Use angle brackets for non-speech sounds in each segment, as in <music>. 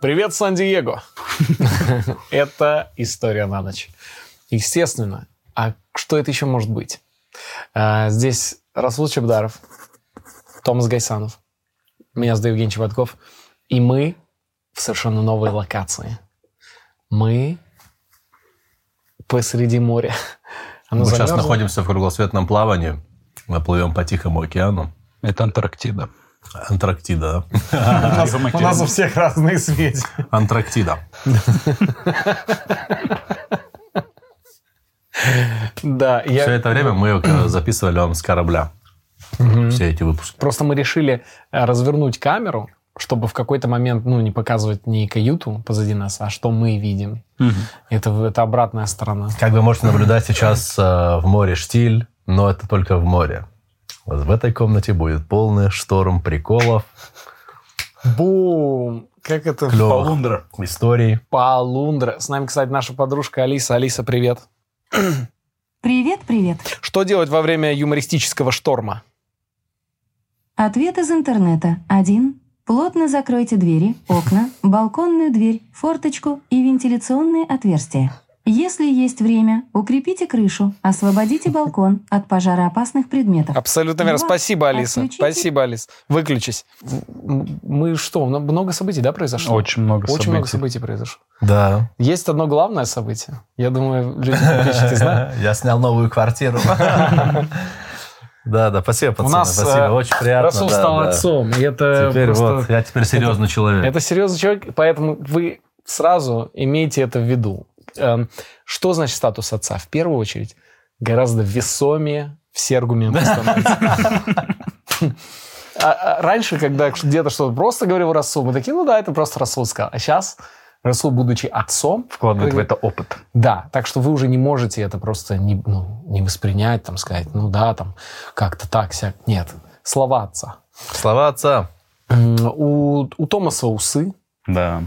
Привет, Сан-Диего! <laughs> Это история на ночь. Естественно. А что это еще может быть? А, здесь Расул Чебдаров, Томас Гайсанов, меня зовут Евгений Чеботков, и мы в совершенно новой локации. Мы посреди моря. <laughs> Оно Мы замерзло. сейчас находимся в кругосветном плавании. Мы плывем по Тихому океану. Это Антарктида. Антарктида. У нас у всех разные свети. Антарктида. Да, я... Все это время мы записывали вам с корабля. Все эти выпуски. Просто мы решили э, развернуть камеру, чтобы в какой-то момент, ну, не показывать не каюту позади нас, а что мы видим. Это, это обратная сторона. Как вы можете наблюдать сейчас э, в море штиль, но это только в море. Вот в этой комнате будет полный шторм приколов. Бум! Как это? Клёвых Полундра. Истории. Полундра. С нами, кстати, наша подружка Алиса. Алиса, привет. Привет, привет. Что делать во время юмористического шторма? Ответ из интернета. Один. Плотно закройте двери, окна, балконную дверь, форточку и вентиляционные отверстия. Если есть время, укрепите крышу, освободите балкон от пожароопасных предметов. Абсолютно верно. Спасибо, Алиса. Отключите. Спасибо, Алис. Выключись. Мы что, много событий, да, произошло? Очень много Очень событий. много событий произошло. Да. Есть одно главное событие. Я думаю, люди подписчики знают. <laughs> Я снял новую квартиру. <laughs> Да, да, спасибо, пацаны, У нас, спасибо, э, очень приятно. Расул да, стал да. отцом, и это Теперь просто... вот, я теперь серьезный это, человек. Это серьезный человек, поэтому вы сразу имейте это в виду. Эм, что значит статус отца? В первую очередь, гораздо весомее все аргументы становятся. А, а раньше, когда где-то что-то просто говорил Расул, мы такие, ну да, это просто Расул сказал. А сейчас Расул, будучи отцом... Вкладывает в это опыт. Да, так что вы уже не можете это просто не, ну, не воспринять, там, сказать, ну да, там, как-то так, сяк. Нет, слова отца. Слова отца. У, у Томаса усы. Да.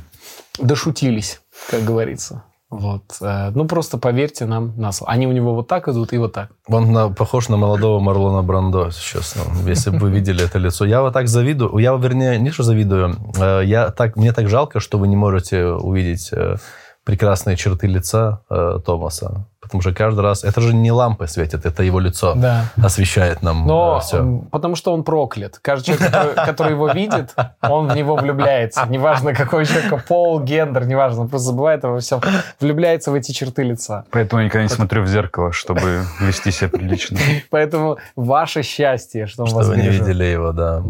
Дошутились, как говорится. Вот. Э, ну, просто поверьте нам на слово. Они у него вот так идут и вот так. Он на, похож на молодого Марлона Брандо, честно. Если бы вы видели это лицо. Я вот так завидую. Я, вернее, не что завидую. Э, я так, мне так жалко, что вы не можете увидеть э, прекрасные черты лица Томаса. Потому что каждый раз... Это же не лампы светят, это его лицо да. освещает нам Но все. Потому что он проклят. Каждый человек, который, <laughs> который его видит, он в него влюбляется. Неважно, какой человек, пол, гендер, неважно. Он просто забывает обо всем. Влюбляется в эти черты лица. Поэтому я никогда не смотрю в зеркало, чтобы вести себя прилично. <laughs> Поэтому ваше счастье, что он что вас вы не видели его, да.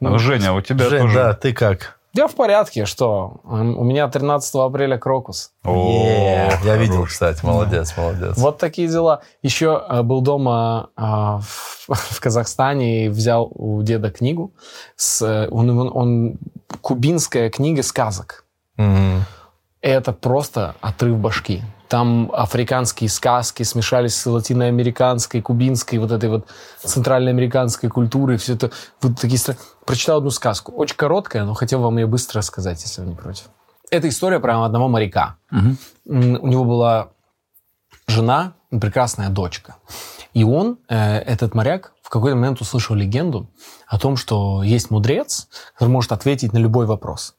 Ну, Женя, у тебя тоже... да, ты как? Я в порядке, что? У меня 13 апреля крокус. О, я видел, кстати, молодец, молодец. Вот такие дела. Еще э, был дома а, <laughs> в Казахстане и взял у деда книгу. С, э, он, он, он кубинская книга сказок. Угу. Это просто отрыв башки. Там африканские сказки смешались с латиноамериканской, кубинской, вот этой вот центральноамериканской культурой. Все это вот такие Прочитал одну сказку. Очень короткая, но хотел вам ее быстро рассказать, если вы не против. Это история про одного моряка. Угу. У него была жена, прекрасная дочка. И он, э, этот моряк, в какой-то момент услышал легенду о том, что есть мудрец, который может ответить на любой вопрос.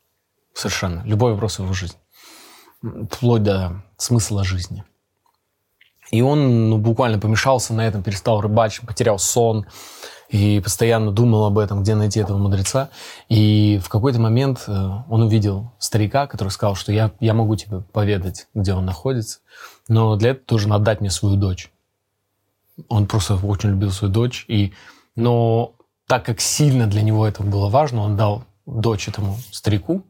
Совершенно. Любой вопрос в его жизни вплоть до смысла жизни. И он ну, буквально помешался на этом, перестал рыбачить, потерял сон и постоянно думал об этом, где найти этого мудреца. И в какой-то момент э, он увидел старика, который сказал, что я, я могу тебе поведать, где он находится, но для этого должен отдать мне свою дочь. Он просто очень любил свою дочь, и, но так как сильно для него это было важно, он дал дочь этому старику,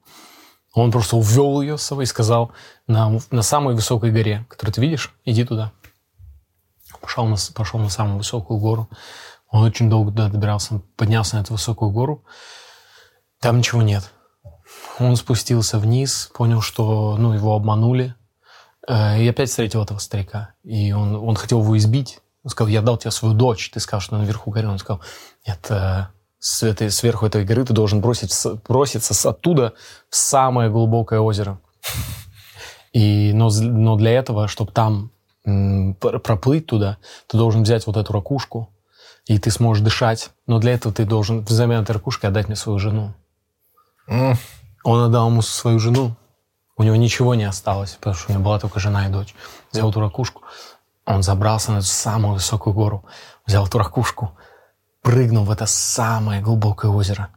он просто увел ее с собой и сказал, на, на самой высокой горе, которую ты видишь, иди туда. Пошел на, пошел на самую высокую гору. Он очень долго туда добирался, поднялся на эту высокую гору. Там ничего нет. Он спустился вниз, понял, что ну, его обманули. Э, и опять встретил этого старика. И он, он хотел его избить. Он сказал, я дал тебе свою дочь. Ты сказал, что наверху горы. Он сказал, нет, э, с этой, сверху этой горы ты должен бросить, броситься оттуда в самое глубокое озеро. И, но, но для этого, чтобы там м, проплыть туда, ты должен взять вот эту ракушку, и ты сможешь дышать. Но для этого ты должен взамен этой ракушки отдать мне свою жену. Mm. Он отдал ему свою жену. У него ничего не осталось, потому что у него была только жена и дочь. Взял эту ракушку. Он забрался на эту самую высокую гору. Взял эту ракушку, прыгнул в это самое глубокое озеро.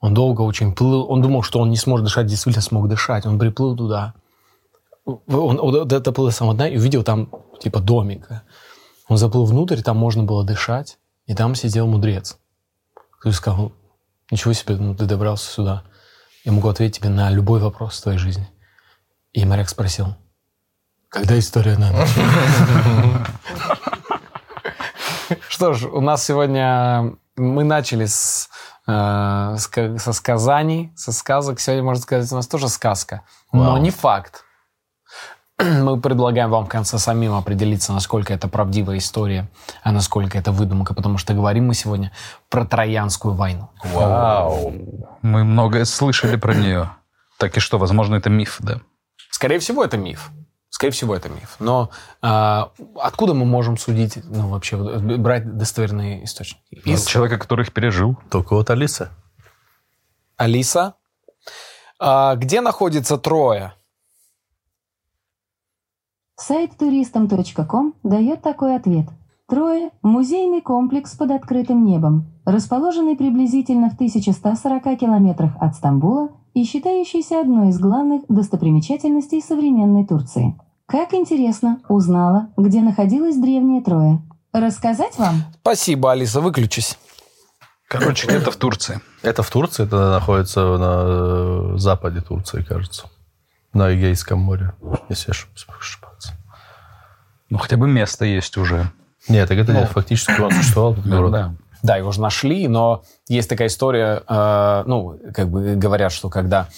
Он долго очень плыл. Он думал, что он не сможет дышать, действительно смог дышать. Он приплыл туда. Он, он доплыл до самого дна и увидел там типа домик. Он заплыл внутрь, там можно было дышать. И там сидел мудрец. Который сказал, ничего себе, ну ты добрался сюда. Я могу ответить тебе на любой вопрос в твоей жизни. И моряк спросил, когда история началась? <laughs> <laughs> Что ж, у нас сегодня... Мы начали с, э, со сказаний, со сказок. Сегодня, можно сказать, у нас тоже сказка. Но Вау. не факт. <clears throat> Мы предлагаем вам в конце самим определиться, насколько это правдивая история, а насколько это выдумка, потому что говорим мы сегодня про Троянскую войну. Вау. Мы многое слышали про нее. Так и что, возможно, это миф, да? Скорее всего, это миф. Скорее всего, это миф. Но а, откуда мы можем судить, ну, вообще, брать достоверные источники? Из Человека, который их пережил. Только вот Алиса. Алиса. А, где находится Троя? Сайт туристам.ком дает такой ответ. Трое – музейный комплекс под открытым небом, расположенный приблизительно в 1140 километрах от Стамбула и считающийся одной из главных достопримечательностей современной Турции. Как интересно, узнала, где находилась древняя Троя. Рассказать вам? Спасибо, Алиса, выключись. Короче, где-то в Турции. Это в Турции, это находится на э, западе Турции, кажется. На Эгейском море, если я ошиб- ошибаться. Ну, хотя бы место есть уже. Нет, так это фактически он существовал, этот город. Да. Да, его же нашли, но есть такая история, э, ну, как бы говорят, что когда,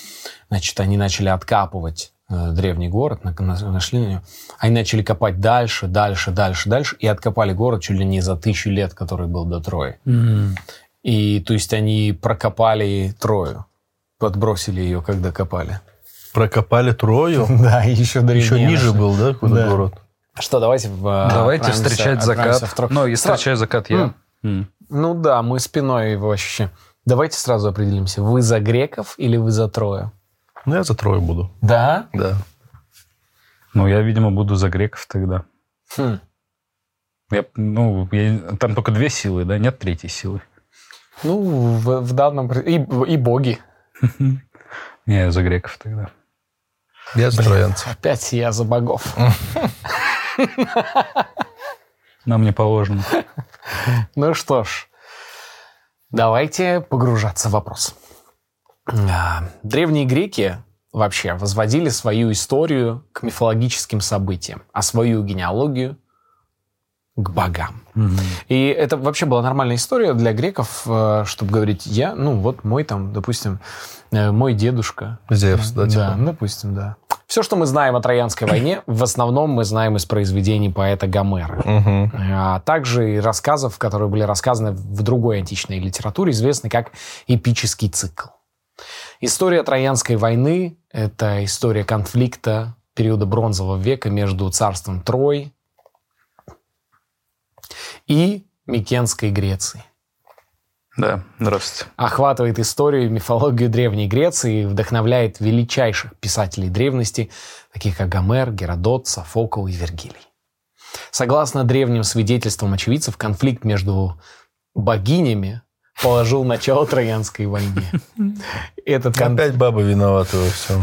значит, они начали откапывать э, древний город, на- на- нашли на него, они начали копать дальше, дальше, дальше, дальше, и откопали город чуть ли не за тысячу лет, который был до Трои. И, то есть, они прокопали Трою, подбросили ее, когда копали. Прокопали Трою. <laughs> Да, еще Еще ниже был, да, какой-то Да. город? Что, давайте в, э, Давайте встречать закат. Ну, и Сразу- встречаю закат я. Ну да, мы спиной его ощущаем. Давайте сразу определимся. Вы за греков или вы за Трою? Ну, я за Трою буду. Да? Да. Ну, я, видимо, буду за греков тогда. Хм. Я, ну, я- там только две силы, да? Нет третьей силы. Ну, в, в данном... И, и боги. <laughs> Не, я за греков тогда. Я за троянцев. Опять я за богов. <laughs> <laughs> Нам не положено. Ну что ж, давайте погружаться в вопрос. А, Древние греки вообще возводили свою историю к мифологическим событиям, а свою генеалогию к богам. И это вообще была нормальная история для греков, э, чтобы говорить, я, ну вот мой там, допустим, э, мой дедушка. Зевс, да, Да, типа. допустим, да. Все, что мы знаем о Троянской войне, в основном мы знаем из произведений поэта Гомера. Мгм. А также и рассказов, которые были рассказаны в другой античной литературе, известны как эпический цикл. История Троянской войны – это история конфликта периода Бронзового века между царством Трой и Микенской Грецией. Да, здравствуйте. Охватывает историю и мифологию Древней Греции и вдохновляет величайших писателей древности, таких как Гомер, Геродот, Софокл и Вергилий. Согласно древним свидетельствам очевидцев, конфликт между богинями положил начало Троянской войне. <laughs> Этот, кон- Опять баба виновата во всем.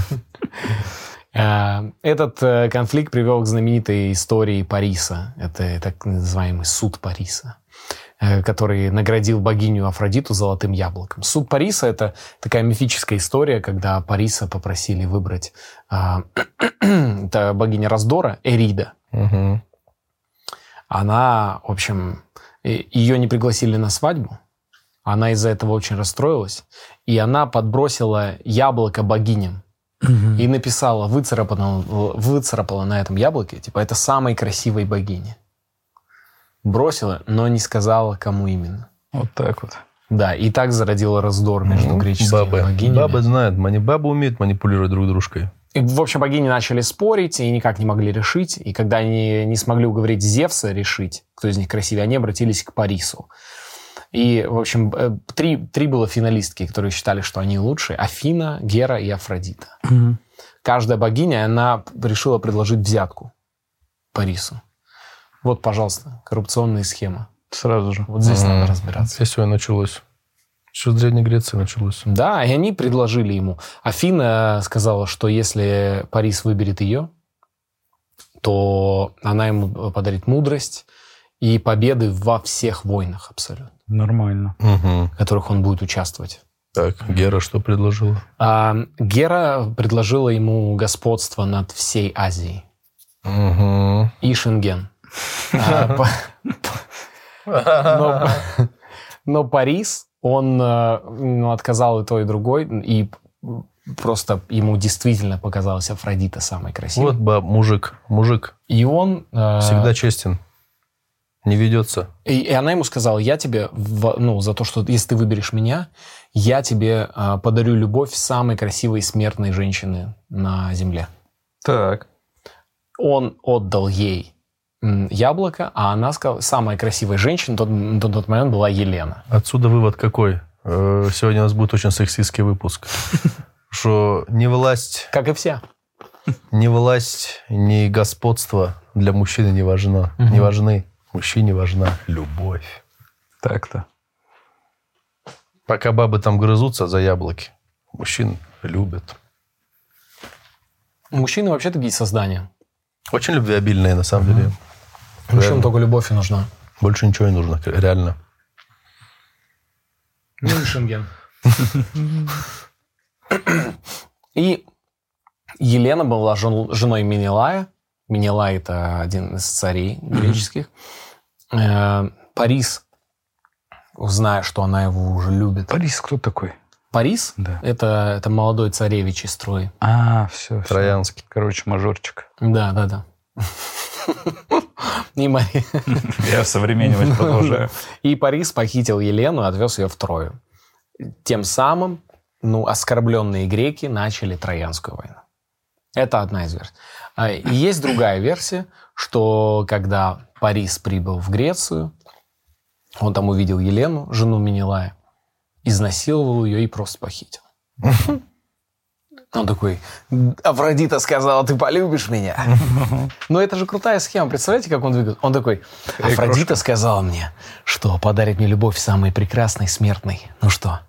э, <laughs> этот э, конфликт привел к знаменитой истории Париса. Это так называемый суд Париса который наградил богиню Афродиту золотым яблоком. Суд Париса – это такая мифическая история, когда Париса попросили выбрать а, <clears throat> это богиня раздора Эрида. Мгм. Она, в общем, э, ее не пригласили на свадьбу. Она из-за этого очень расстроилась. И она подбросила яблоко богиням. И написала, выцарапала, выцарапала на этом яблоке, типа, это самой красивой богини. Бросила, но не сказала, кому именно. Вот так вот. Да, и так зародила раздор между Ну, греческими Бабы. богинями. Бабы знают, мани- бабы умеют манипулировать друг дружкой. И, в общем, богини начали спорить и никак не могли решить. И когда они не смогли уговорить Зевса решить, кто из них красивее, они обратились к Парису. И, в общем, э, три, три было финалистки, которые считали, что они лучшие. Афина, Гера и Афродита. Каждая богиня, она решила предложить взятку Парису. Вот, пожалуйста, коррупционные схемы. Сразу же. Вот здесь надо разбираться. Здесь все и началось. Все с Древней Греции началось. Да, и они предложили ему. Афина сказала, что если Парис выберет ее, то она ему подарит мудрость и победы во всех войнах абсолютно, Нормально. Мгм. в которых он будет участвовать. Так, Гера что предложила? А Гера предложила ему господство над всей Азией Мгм. и Шенген. Но, Парис, он э, ну, отказал и то, и другой, и просто ему действительно показалась Афродита самой красивой. Вот баб, мужик, мужик И он... э, всегда честен. Не ведется. И, и она ему сказала, я тебе, в- ну, за то, что если ты выберешь меня, я тебе э, подарю любовь самой красивой смертной женщины на земле. Так. Он отдал ей яблоко, а она сказала, самая красивая женщина тот, на тот момент была Елена. Отсюда вывод какой? Э, Сегодня у нас будет очень сексистский выпуск. <laughs> Что ни власть, Как и все. ни власть, ни господство для мужчины не важно. Не важны. Мужчине важна любовь. Так-то. Пока бабы там грызутся за яблоки, мужчин любят. Мужчины вообще такие создания. Очень любвеобильные, на самом деле. Мужчинам только любовь и нужна. Больше ничего не нужно, реально. Ну и Шенген. <laughs> И Елена была жен- женой Менелая. Менелай – это один из царей греческих. Э, Парис, зная, что она его уже любит. Парис кто такой? Парис Да. это, это молодой царевич из Трои. А, все. Троянский. Короче, мажорчик. Да, да, да. <laughs> <gasps> И, Мари- <laughs> Я современнивать продолжаю. <laughs> и Парис похитил Елену и отвез ее в Трою. Тем самым ну, оскорбленные греки начали Троянскую войну. Это одна из версий. А, И есть другая версия, что когда Парис прибыл в Грецию, он там увидел Елену, жену Менелая, изнасиловал ее и просто похитил. <laughs> Он такой, Афродита сказала, ты полюбишь меня. <laughs> Но это же крутая схема. Представляете, как он двигается? Он такой, Афродита сказала мне, что подарит мне любовь самой прекрасной, смертной. Ну что,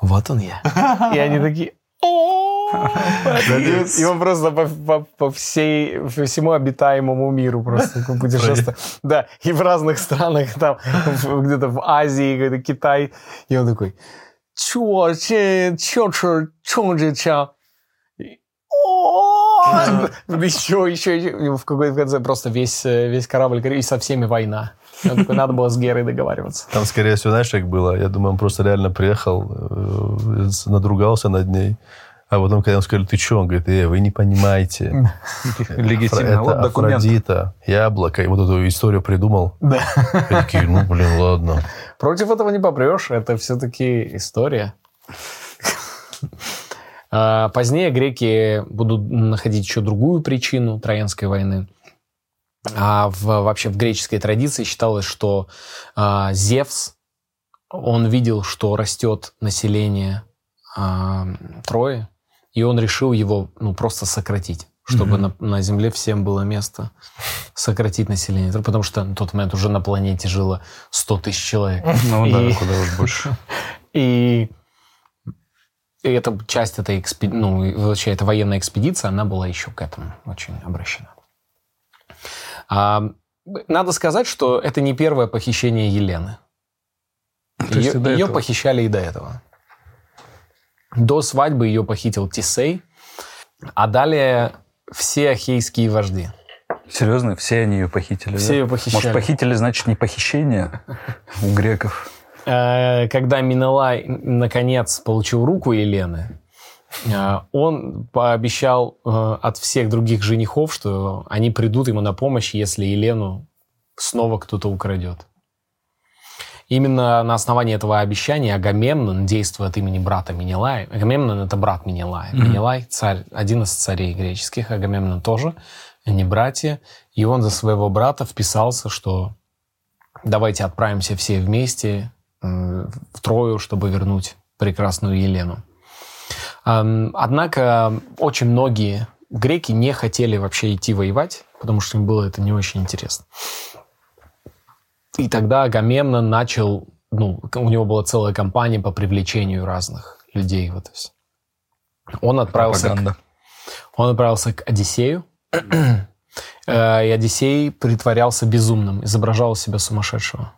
вот он я. <laughs> И они такие! И он просто по, по- по всей, по всему обитаемому миру просто путешествует. Да, и в разных странах, там, где-то в Азии, где-то Китай. И он такой, чё, чё, чё, чё, чё, чё?» И, «О!» Еще, еще, еще. В какой-то конце просто весь, э, весь корабль, и со всеми война. Он такой, надо было с Герой договариваться. Там, скорее всего, знаешь, как было? Я думаю, он просто реально приехал, э, надругался над ней. А потом, когда ему сказали, ты что? Он говорит, э, вы не понимаете. <laughs> Легитимно. Это Вот документ. Афродита, яблоко. И вот эту историю придумал. Да. И такие, ну, блин, ладно. Против этого не попрешь, это все-таки история. А, Позднее греки будут находить еще другую причину Троянской войны. А в, вообще в греческой традиции считалось, что а, Зевс, он видел, что растет население а, Трои, и он решил его ну, просто сократить, чтобы на, на Земле всем было место сократить население. Потому что на тот момент уже на планете жило 100 тысяч человек. Ну И- да, куда уж больше. <laughs> И эта часть этой экспи- ну, вообще эта военная экспедиция, она была еще к этому очень обращена. А, надо сказать, что это не первое похищение Елены. То Ее, ее этого. похищали и до этого. До свадьбы ее похитил Тисей, а далее все ахейские вожди. Серьезно? Все они ее похитили? Все да? ее похищали. Может, похитили, значит, не похищение у греков? Э, когда Минелай наконец получил руку Елены, э, он пообещал э, от всех других женихов, что они придут ему на помощь, если Елену снова кто-то украдет. Именно на основании этого обещания Агамемнон, действуя от имени брата Менелая, Агамемнон это брат Менелая, Менелай царь, один из царей греческих, Агамемнон тоже, они братья, и он за своего брата вписался, что давайте отправимся все вместе в Трою, чтобы вернуть прекрасную Елену. Ам, Однако очень многие греки не хотели вообще идти воевать, потому что им было это не очень интересно. И тогда Агамемнон начал, ну, у него была целая кампания по привлечению разных людей в это все. Он отправился, к, он отправился к Одиссею, <clears throat> Э, и Одиссей притворялся безумным, изображал из себя сумасшедшего,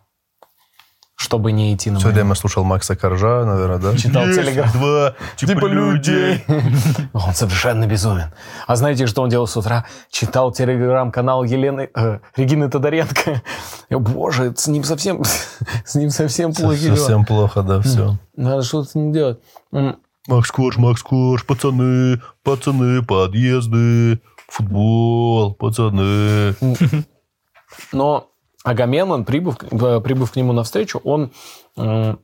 чтобы не идти на Все войну. время слушал Макса Коржа, наверное, да? Читал Есть телеграм. два типа людей. <laughs> Он совершенно безумен. А знаете, что он делал с утра? Читал телеграм-канал Елены, э, Регины Тодоренко. Боже, с ним совсем, <laughs> с ним совсем плохо. Совсем плохо, да, все. Надо что-то с ним делать. Макс Корж, Макс Корж, пацаны, пацаны, подъезды, футбол, пацаны. Но Агамемнон, прибыв, э, прибыв к нему навстречу, он м,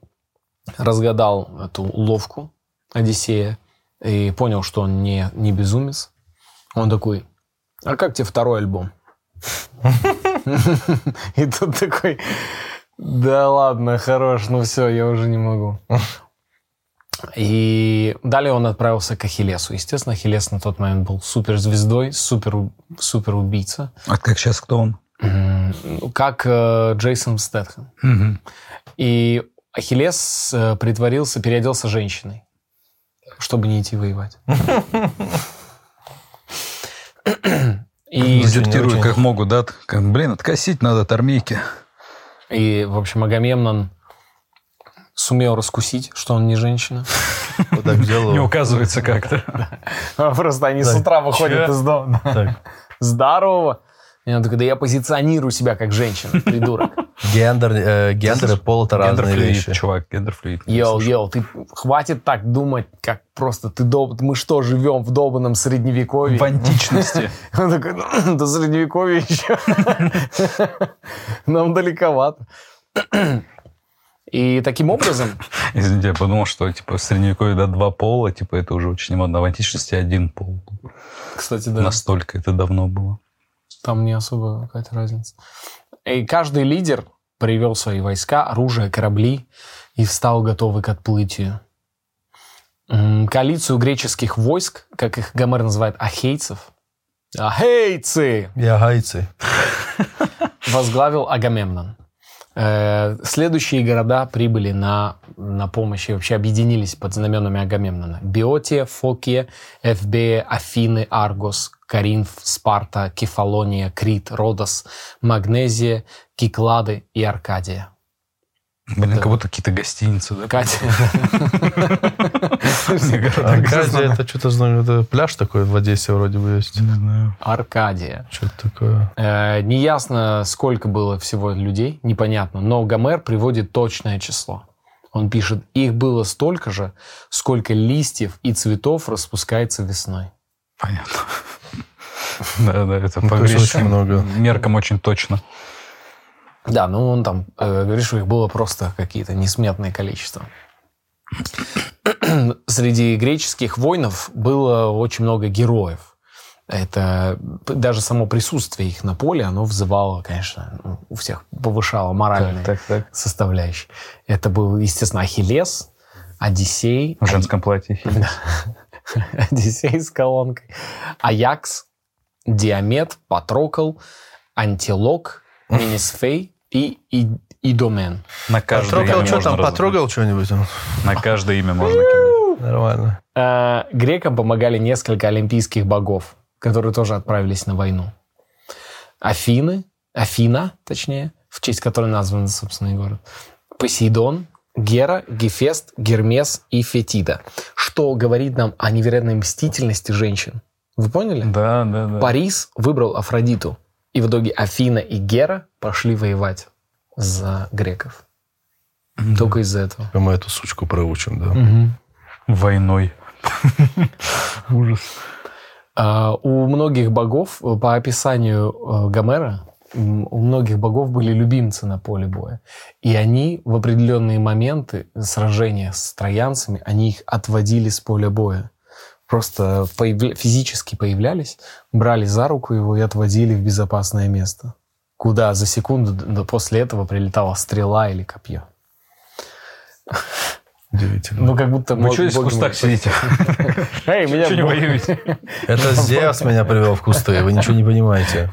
разгадал эту уловку Одиссея и понял, что он не, не безумец. Он такой, а как тебе второй альбом? И тут такой, да ладно, хорош, ну все, я уже не могу. И далее он отправился к Ахиллесу. Естественно, Ахиллес на тот момент был суперзвездой, супер, супер убийца. А как сейчас кто он? Как э, Джейсон Стэтхэм. Мгм. И Ахиллес э, притворился, переоделся женщиной, чтобы не идти воевать. И, очень. как могут, да? Как, блин, откосить надо от армейки. и, в общем, Агамемнон сумел раскусить, что он не женщина. Не указывается как-то. Просто они с утра выходят из дома. Здорово. И он такой, да я позиционирую себя как женщина, придурок. <laughs> Гендер, э, гендер и пол это разные Гендерфлюид, вещи. чувак, гендерфлюид. Йоу, йоу, ты хватит так думать, как просто ты доб... Мы что, живем в долбанном средневековье? В античности. <laughs> Он такой, до средневековья еще. <laughs> Нам далековато. И таким образом, Извините, я подумал, что типа в средневековье да, два пола, типа это уже очень модно. А В античности один пол. кстати, да, Настолько это давно было. Там не особо какая-то разница. И каждый лидер привел свои войска, оружие, корабли и встал готовый к отплытию. Коалицию греческих войск, как их Гомер называет, ахейцев, ахейцы, Я гайцы. <laughs> возглавил Агамемнон. Э, Следующие города прибыли на, на помощь и вообще объединились под знаменами Агамемнона. Биотия, Фокия, Эфбея, Афины, Аргос, Каринф, Спарта, Кефалония, Крит, Родос, Магнезия, Киклады и Аркадия. Блин, Да. как будто какие-то гостиницы, да? Катя. <laughs> Аркадия, это что-то, знаю, это пляж такой в Одессе вроде бы есть. Не знаю. Аркадия. Что-то такое. Э, Неясно, сколько было всего людей, непонятно, но Гомер приводит точное число. Он пишет, их было столько же, сколько листьев и цветов распускается весной. Понятно. <laughs> Да, да, это Ну, по меркам очень точно. Да, ну он там э, говорит, что их было просто какие-то несметные количества. <clears throat> Среди греческих воинов было очень много героев. Это даже само присутствие их на поле, оно вызывало, конечно, ну, у всех повышало моральные Так, так. составляющие. Это был, естественно, Ахиллес, Одиссей, В женском платье. <laughs> Одиссей с колонкой, Аякс, Диамет, Патрокл, Антилок, Минисфей и, и Идомен. На каждое Потрогал, имя что можно там, потрогал что-нибудь? На каждое имя можно кидать. <laughs> Нормально. Э, Грекам помогали несколько олимпийских богов, которые тоже отправились на войну. Афины, Афина, точнее, в честь которой назван, собственно, и город. Посейдон, Гера, Гефест, Гермес и Фетида. Что говорит нам о невероятной мстительности женщин. Вы поняли? Да, да, да. Парис выбрал Афродиту. И в итоге Афина и Гера пошли воевать за греков. Только из-за этого. Мы эту сучку проучим, да. Войной. <laughs> Ужас. А, У многих богов, по описанию э, Гомера, у многих богов были любимцы на поле боя. И они в определенные моменты сражения с троянцами, они их отводили с поля боя. Просто появля- физически появлялись, брали за руку его и отводили в безопасное место. Куда за секунду д- д- после этого прилетала стрела или копье. Удивительно. Ну, как будто... Вы что здесь в кустах сидите? <laughs> Эй, меня Что не воюете? <laughs> Это Зевс меня привел в кусты, вы ничего не понимаете.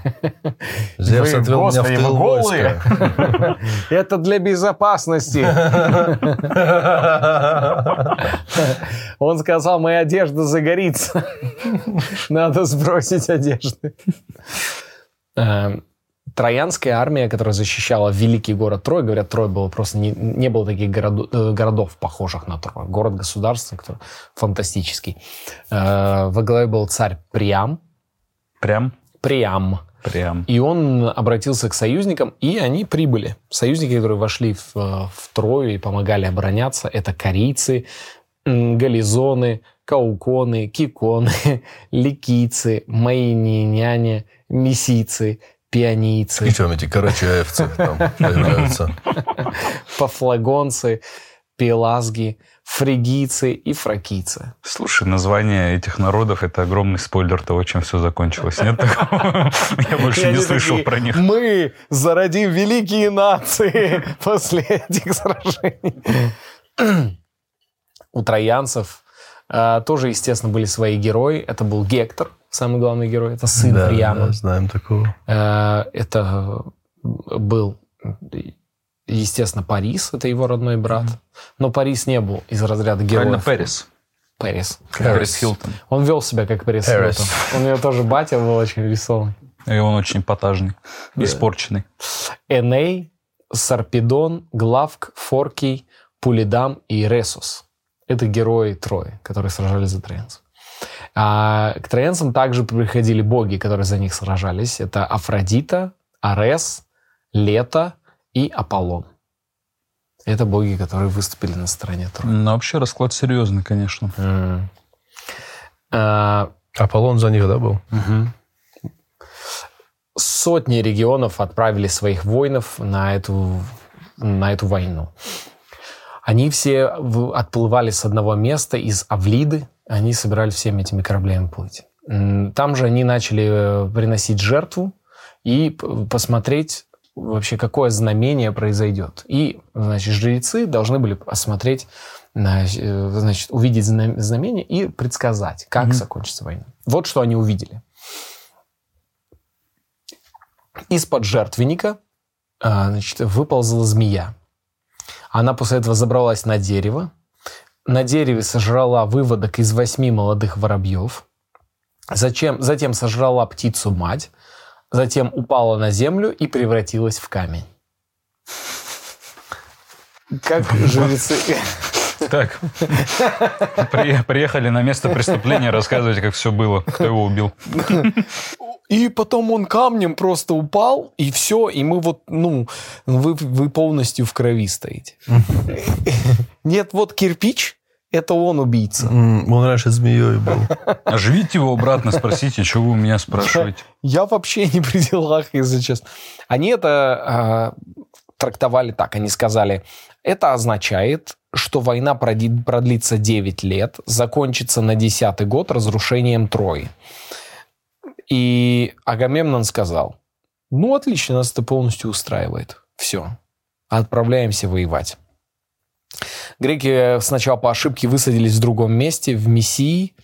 <laughs> Зевс Вы, отвел меня в тыл войска. Это для безопасности. Он сказал, моя одежда загорится. Надо сбросить одежды. Троянская армия, которая защищала великий город Трой, говорят, Трой было просто не, не было таких городу- э, городов, похожих на Трой. Город-государство, который фантастический. Э, Во главе был царь Приам. Прям? Приам. Прям. И он обратился к союзникам, и они прибыли. Союзники, которые вошли в, э, в Трою и помогали обороняться, это корейцы, гализоны, кауконы, киконы, <laughs> ликийцы, майниняне, месийцы, пионийцы, Причем эти карачаевцы там появляются. пафлагонцы, пелазги, фригийцы и фракийцы. Слушай, название этих народов — это огромный спойлер того, чем все закончилось. Нет такого? Я больше И не слышал про них. Мы зародим великие нации после этих сражений. У троянцев э, тоже, естественно, были свои герои. Это был Гектор, самый главный герой. Это сын Да, Приама. да, знаем такого. Э, Это был, естественно, Парис. Это его родной брат. Но Парис не был из разряда Правильно, героев. Пэрис. Пэрис. Пэрис Хилтон. Он вел себя как Пэрис. Хилтон. У него тоже батя был очень веселый. И он очень эпатажный, испорченный. Эней, Сарпедон, Главк, Форкий, Пулидам и Ресус. Это герои Трои, которые сражались за троянцев. А к троянцам также приходили боги, которые за них сражались. Это Афродита, Арес, Лето и Аполлон. Это боги, которые выступили на стороне Трои. Ну, вообще расклад серьезный, конечно. М. А, Аполлон за них, да, был? Мгм. Сотни регионов отправили своих воинов на эту, на эту войну. Они все отплывали с одного места, из Авлиды. Они собирались всеми этими кораблями плыть. Там же они начали э, приносить жертву и посмотреть вообще, какое знамение произойдет. И, значит, жрецы должны были осмотреть, э, значит, увидеть зна- знамение и предсказать, как закончится война. Вот что они увидели. Из-под жертвенника а, значит, выползла змея. Она после этого забралась на дерево. На дереве сожрала выводок из восьми молодых воробьев. Зачем, затем сожрала птицу-мать. Затем упала на землю и превратилась в камень. Как жрецы... Так, При- приехали на место преступления, рассказывайте, как все было, кто его убил. И потом он камнем просто упал, и все, и мы вот, ну, вы, вы полностью в крови стоите. Нет, вот кирпич, это он убийца. Он раньше змеей был. Оживите его обратно, спросите, что вы у меня спрашиваете. Я вообще не при делах, если честно. Они это а, трактовали так. Они сказали, это означает, что война продлится 9 лет, закончится на 10 год разрушением Трои. И Агамемнон сказал, ну, отлично, нас это полностью устраивает. Все, отправляемся воевать. Греки сначала по ошибке высадились в другом месте, в Мессии,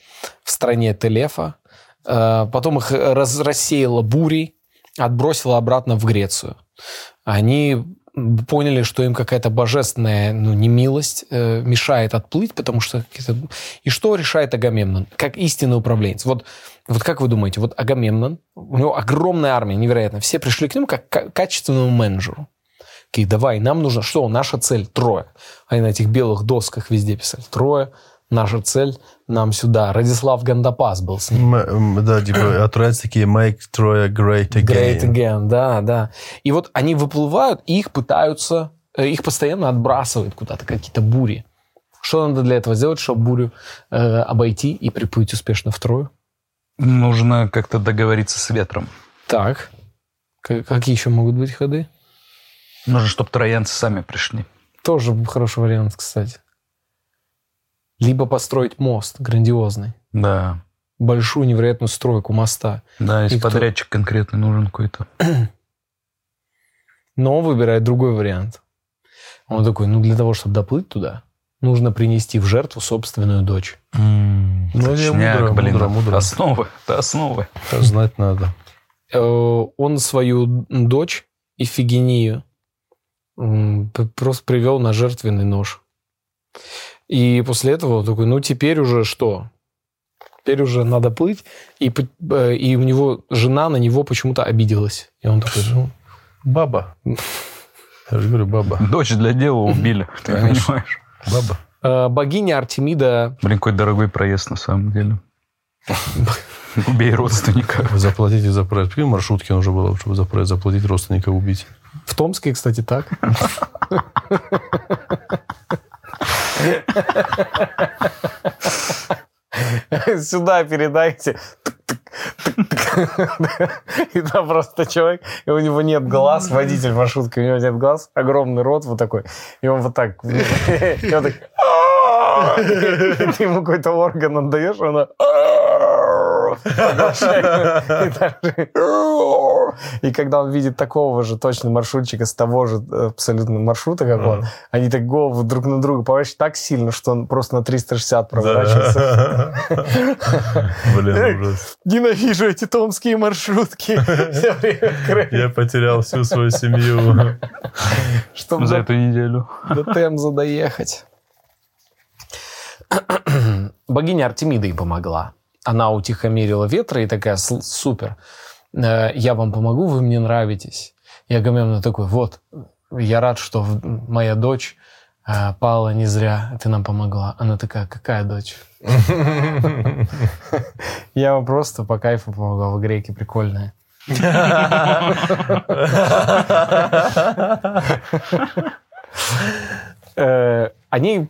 в стране Телефа. Э, Потом их рассеяло бурей, отбросило обратно в Грецию. Они поняли, что им какая-то божественная ну, немилость э, мешает отплыть, потому что... И что решает Агамемнон? Как истинный управленец. Вот, вот как вы думаете, вот Агамемнон, у него огромная армия, невероятно. Все пришли к нему как к качественному менеджеру. Такие, давай, нам нужно... Что? Наша цель – трое. Они на этих белых досках везде писали. Трое. Наша цель – нам сюда. Радислав Гандапас был с ним. М, Да, типа, <clears throat> от такие make Troya great Great again. again, да, да. И вот они выплывают, и их пытаются, э, их постоянно отбрасывают куда-то, какие-то бури. Что надо для этого сделать, чтобы бурю э, обойти и приплыть успешно в Трою? Нужно как-то договориться с ветром. Так. К- какие еще могут быть ходы? Нужно, чтобы троянцы сами пришли. Тоже хороший вариант, кстати. Либо построить мост грандиозный. Да. Большую невероятную стройку моста. Да, если И кто- подрядчик конкретный нужен какой-то. <clears throat> Но он выбирает другой вариант. Он такой, ну для того, чтобы доплыть туда, нужно принести в жертву собственную дочь. М, Ну, точняк, мудро, блин. мудро, мудро. Основы, это основы. Это знать надо. Э, Он свою дочь Ифигению просто привел на жертвенный нож. И после этого он такой, ну теперь уже что? Теперь уже надо плыть. И, э, и у него жена на него почему-то обиделась. И он такой, ну, Баба. Я же говорю, баба. Дочь для дела убили, ты понимаешь? Баба. Э, Богиня Артемида Блин, какой дорогой проезд на самом деле. <laughs> Убей родственника. Заплатите за проезд. Прикинь, маршрутки нужно было, чтобы за проезд заплатить, родственника убить. <laughs> в Томске, кстати, так. <laughs> Сюда передайте. И там просто человек, и у него нет глаз, водитель маршрутки, у него нет глаз, огромный рот вот такой, и он вот так, и он так, ты ему какой-то орган отдаешь, и она и <laughs> И когда он видит такого же точно маршрутчика с того же э, абсолютно маршрута, как он, они так голову друг на друга поворачивают так сильно, что он просто на 360 проворачивается. <laughs> Блин, ужас. Ненавижу эти томские маршрутки. <laughs> Я потерял всю свою семью. Чтобы За эту неделю. до Темза доехать. <clears throat> Богиня Артемида ей помогла. Она утихомирила ветра и такая, «Сл- супер, я вам помогу, вы мне нравитесь. И Агамемнон такой, вот, я рад, что в- моя дочь э, пала не зря, ты нам помогла. Она такая, какая дочь? <laughs> Я вам просто по кайфу помогла, вы греки прикольные. <laughs> Э, Они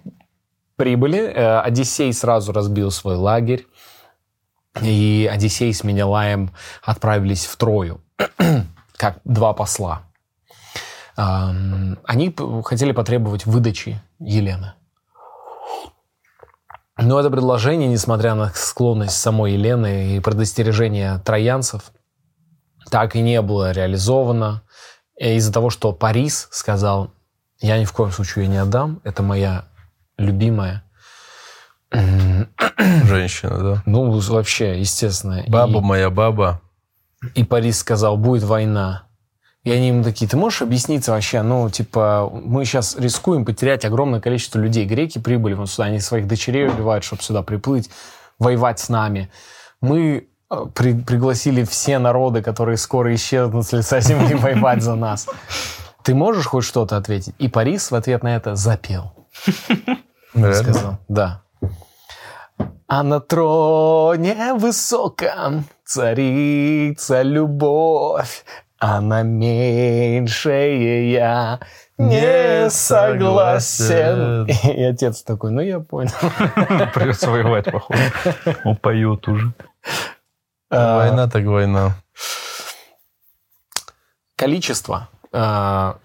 прибыли, э, Одиссей сразу разбил свой лагерь, и Одиссей с Менелаем отправились в Трою, <clears throat> как два посла. Они хотели потребовать выдачи Елены. Но это предложение, несмотря на склонность самой Елены и предостережение троянцев, так и не было реализовано из-за того, что Парис сказал, я ни в коем случае ее не отдам, это моя любимая. М, Женщина, да? Ну, вообще, естественно. И- Баба моя баба. И Парис сказал, будет война. И они ему такие, ты можешь объясниться вообще? Ну, типа, мы сейчас рискуем потерять огромное количество людей. Греки прибыли вот сюда, они своих дочерей убивают, чтобы сюда приплыть, воевать с нами. Мы э, при- пригласили все народы, которые скоро исчезнут с лица земли, <laughs> воевать за нас. Ты можешь хоть что-то ответить? И Парис в ответ на это запел. Сказал, да. А на троне высоком царица любовь, а на меньшее я не согласен. согласен. И отец такой, ну я понял. <laughs> Придется воевать, походу. Он поет уже. А, Война так война. Количество, а,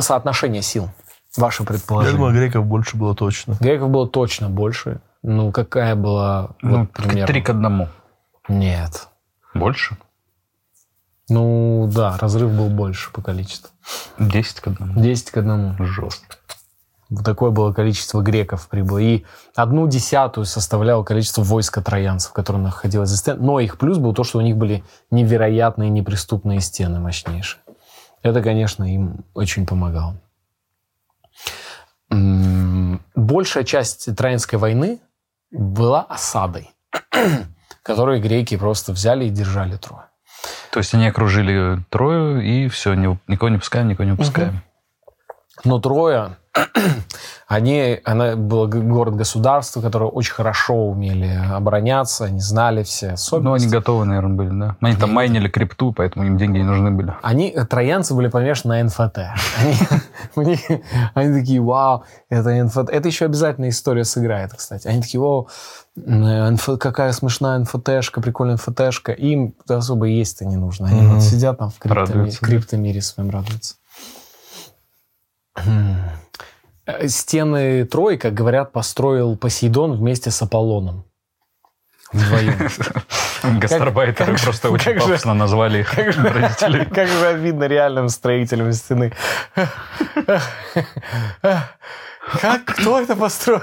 соотношение сил, ваше Я предположение. думаю, греков больше было точно. Греков было точно больше. Ну, какая была, Ну, вот, примерно? три к одному. Нет. Больше? Ну, да, разрыв был больше по количеству. Десять к одному. 10 к одному. Жестко. Вот такое было количество греков прибыло. И одну десятую составляло количество войска троянцев, которое находилось за стеной. Но их плюс был то, что у них были невероятные неприступные стены мощнейшие. Это, конечно, им очень помогало. Большая часть Троянской войны была осадой, <clears throat> которую греки просто взяли и держали Трою. То есть они окружили Трою, и все, никого не пускаем, никого не пускаем. Но Троя, они, она была город-государство, которое очень хорошо умели обороняться, они знали все Ну, они особенности. готовы, наверное, были, да. Они там майнили крипту, поэтому им деньги не нужны были. Они, э, троянцы были помешаны на НФТ. <laughs> Они, такие, вау, это НФТ. Это еще обязательно история сыграет, кстати. Они такие, о, какая смешная НФТшка, прикольная НФТшка. Им особо есть-то не нужно. Они вот сидят там в криптомире, Радуются, да. криптомире своим радуются. Э, Стены Трои, как говорят, построил Посейдон вместе с Аполлоном. Вдвоем. <laughs> Гастарбайтеры как просто очень как же- пафосно назвали их <laughs> Как родителей. <laughs> как же обидно реальным строителям стены. Как? Кто это построил?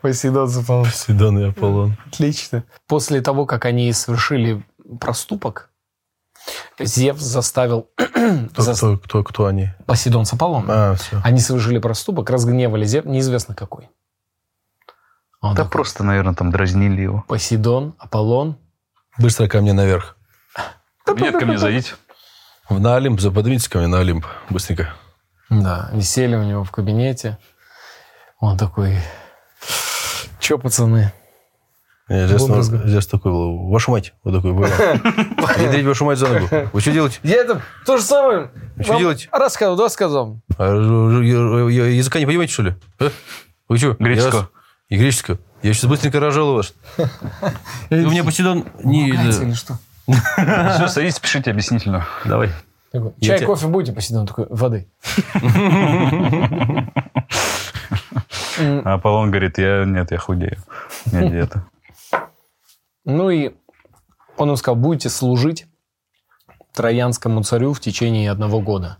Посейдон Аполлон. Посейдон и Аполлон. Отлично. После того, как они совершили проступок, Зевс заставил... <clears throat> Кто, зас- кто, кто, кто они? Посейдон с Аполлоном. А, все. Они совершили проступок, разгневали Зевс, неизвестно какой. Он Да такой, просто, наверное, там дразнили его. Посейдон, Аполлон. Быстро ко мне наверх. Нет, ко мне зайдите. На Олимп, поднимитесь ко мне на Олимп. Быстренько. Да, висели у него в кабинете. Он такой... Че, пацаны? Я здесь, ну, разговаривать. здесь такой был. Вашу мать. Вот такой был. Ядрить <laughs> вашу мать за ногу. Вы что делаете? Я это то же самое. Что делать? Рассказывал, да, сказал. А, Языка не понимаете, что ли? А? Вы что? Греческого. И греческого. Я сейчас быстренько рожал вас. <laughs> У меня Посейдон... Не, да. или что? <laughs> Все, садитесь, пишите объяснительную. Давай. Чай, кофе будете? Посейдон такой, воды. А Аполлон говорит, я нет, я худею. У меня диета. Ну и он им сказал, будете служить троянскому царю в течение одного года.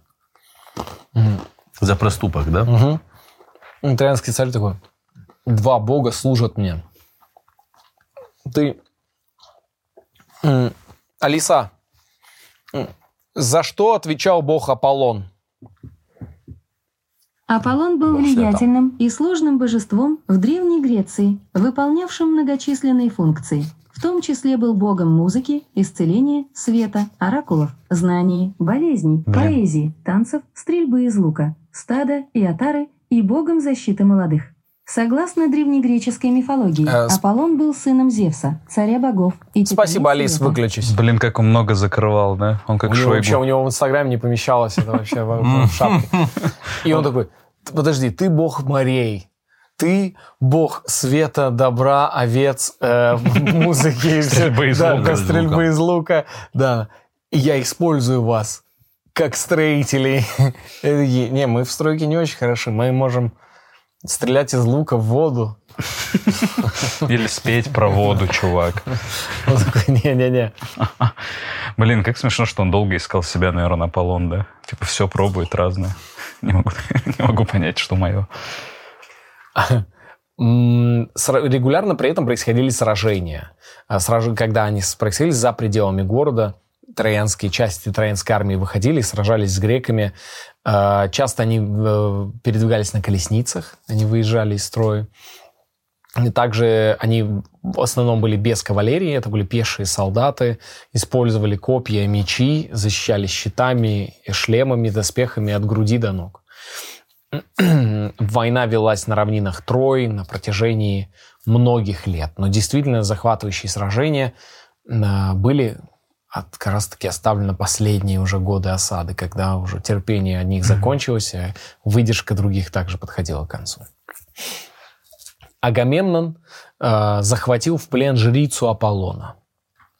За проступок, да? И Троянский царь такой, два бога служат мне. Ты, Алиса, за что отвечал бог Аполлон? Аполлон был влиятельным и сложным божеством в Древней Греции, выполнявшим многочисленные функции. В том числе был богом музыки, исцеления, света, оракулов, знаний, болезней, Блин. поэзии, танцев, стрельбы из лука, стада и отары и богом защиты молодых. Согласно древнегреческой мифологии, Э, Аполлон был сыном Зевса, царя богов. И Спасибо, Алис, света. выключись. Блин, как он много закрывал, да? Он как у него вообще у Шойгу. него в Инстаграме не помещалось это вообще в шапке. <laughs> И он такой, подожди, ты бог морей, ты бог света, добра, овец, э, <laughs> музыки, Стрельбы из лука. стрельбы из лука, да. Я использую вас как строителей. <laughs> Такие, Не, мы в стройке не очень хороши, мы можем стрелять из лука в воду. <laughs> Или спеть про воду, чувак. Он такой, не-не-не. Блин, как смешно, что он долго искал себя, наверное, Аполлон, да? Типа все пробует разное. Не могу, не могу понять, что мое. <laughs> Регулярно при этом происходили сражения. А сраж- Когда они происходили за пределами города, троянские части троянской армии выходили, сражались с греками. А, Часто они э, передвигались на колесницах, они выезжали из строя. И также они в основном были без кавалерии, это были пешие солдаты, использовали копья, мечи, защищались щитами, и шлемами, доспехами от груди до ног. <clears throat> Война велась на равнинах Трои на протяжении многих лет. Но действительно захватывающие сражения а, были от, как раз таки оставлены последние уже годы осады, когда уже терпение одних закончилось, а выдержка других также подходила к концу. Агамемнон э, захватил в плен жрицу Аполлона.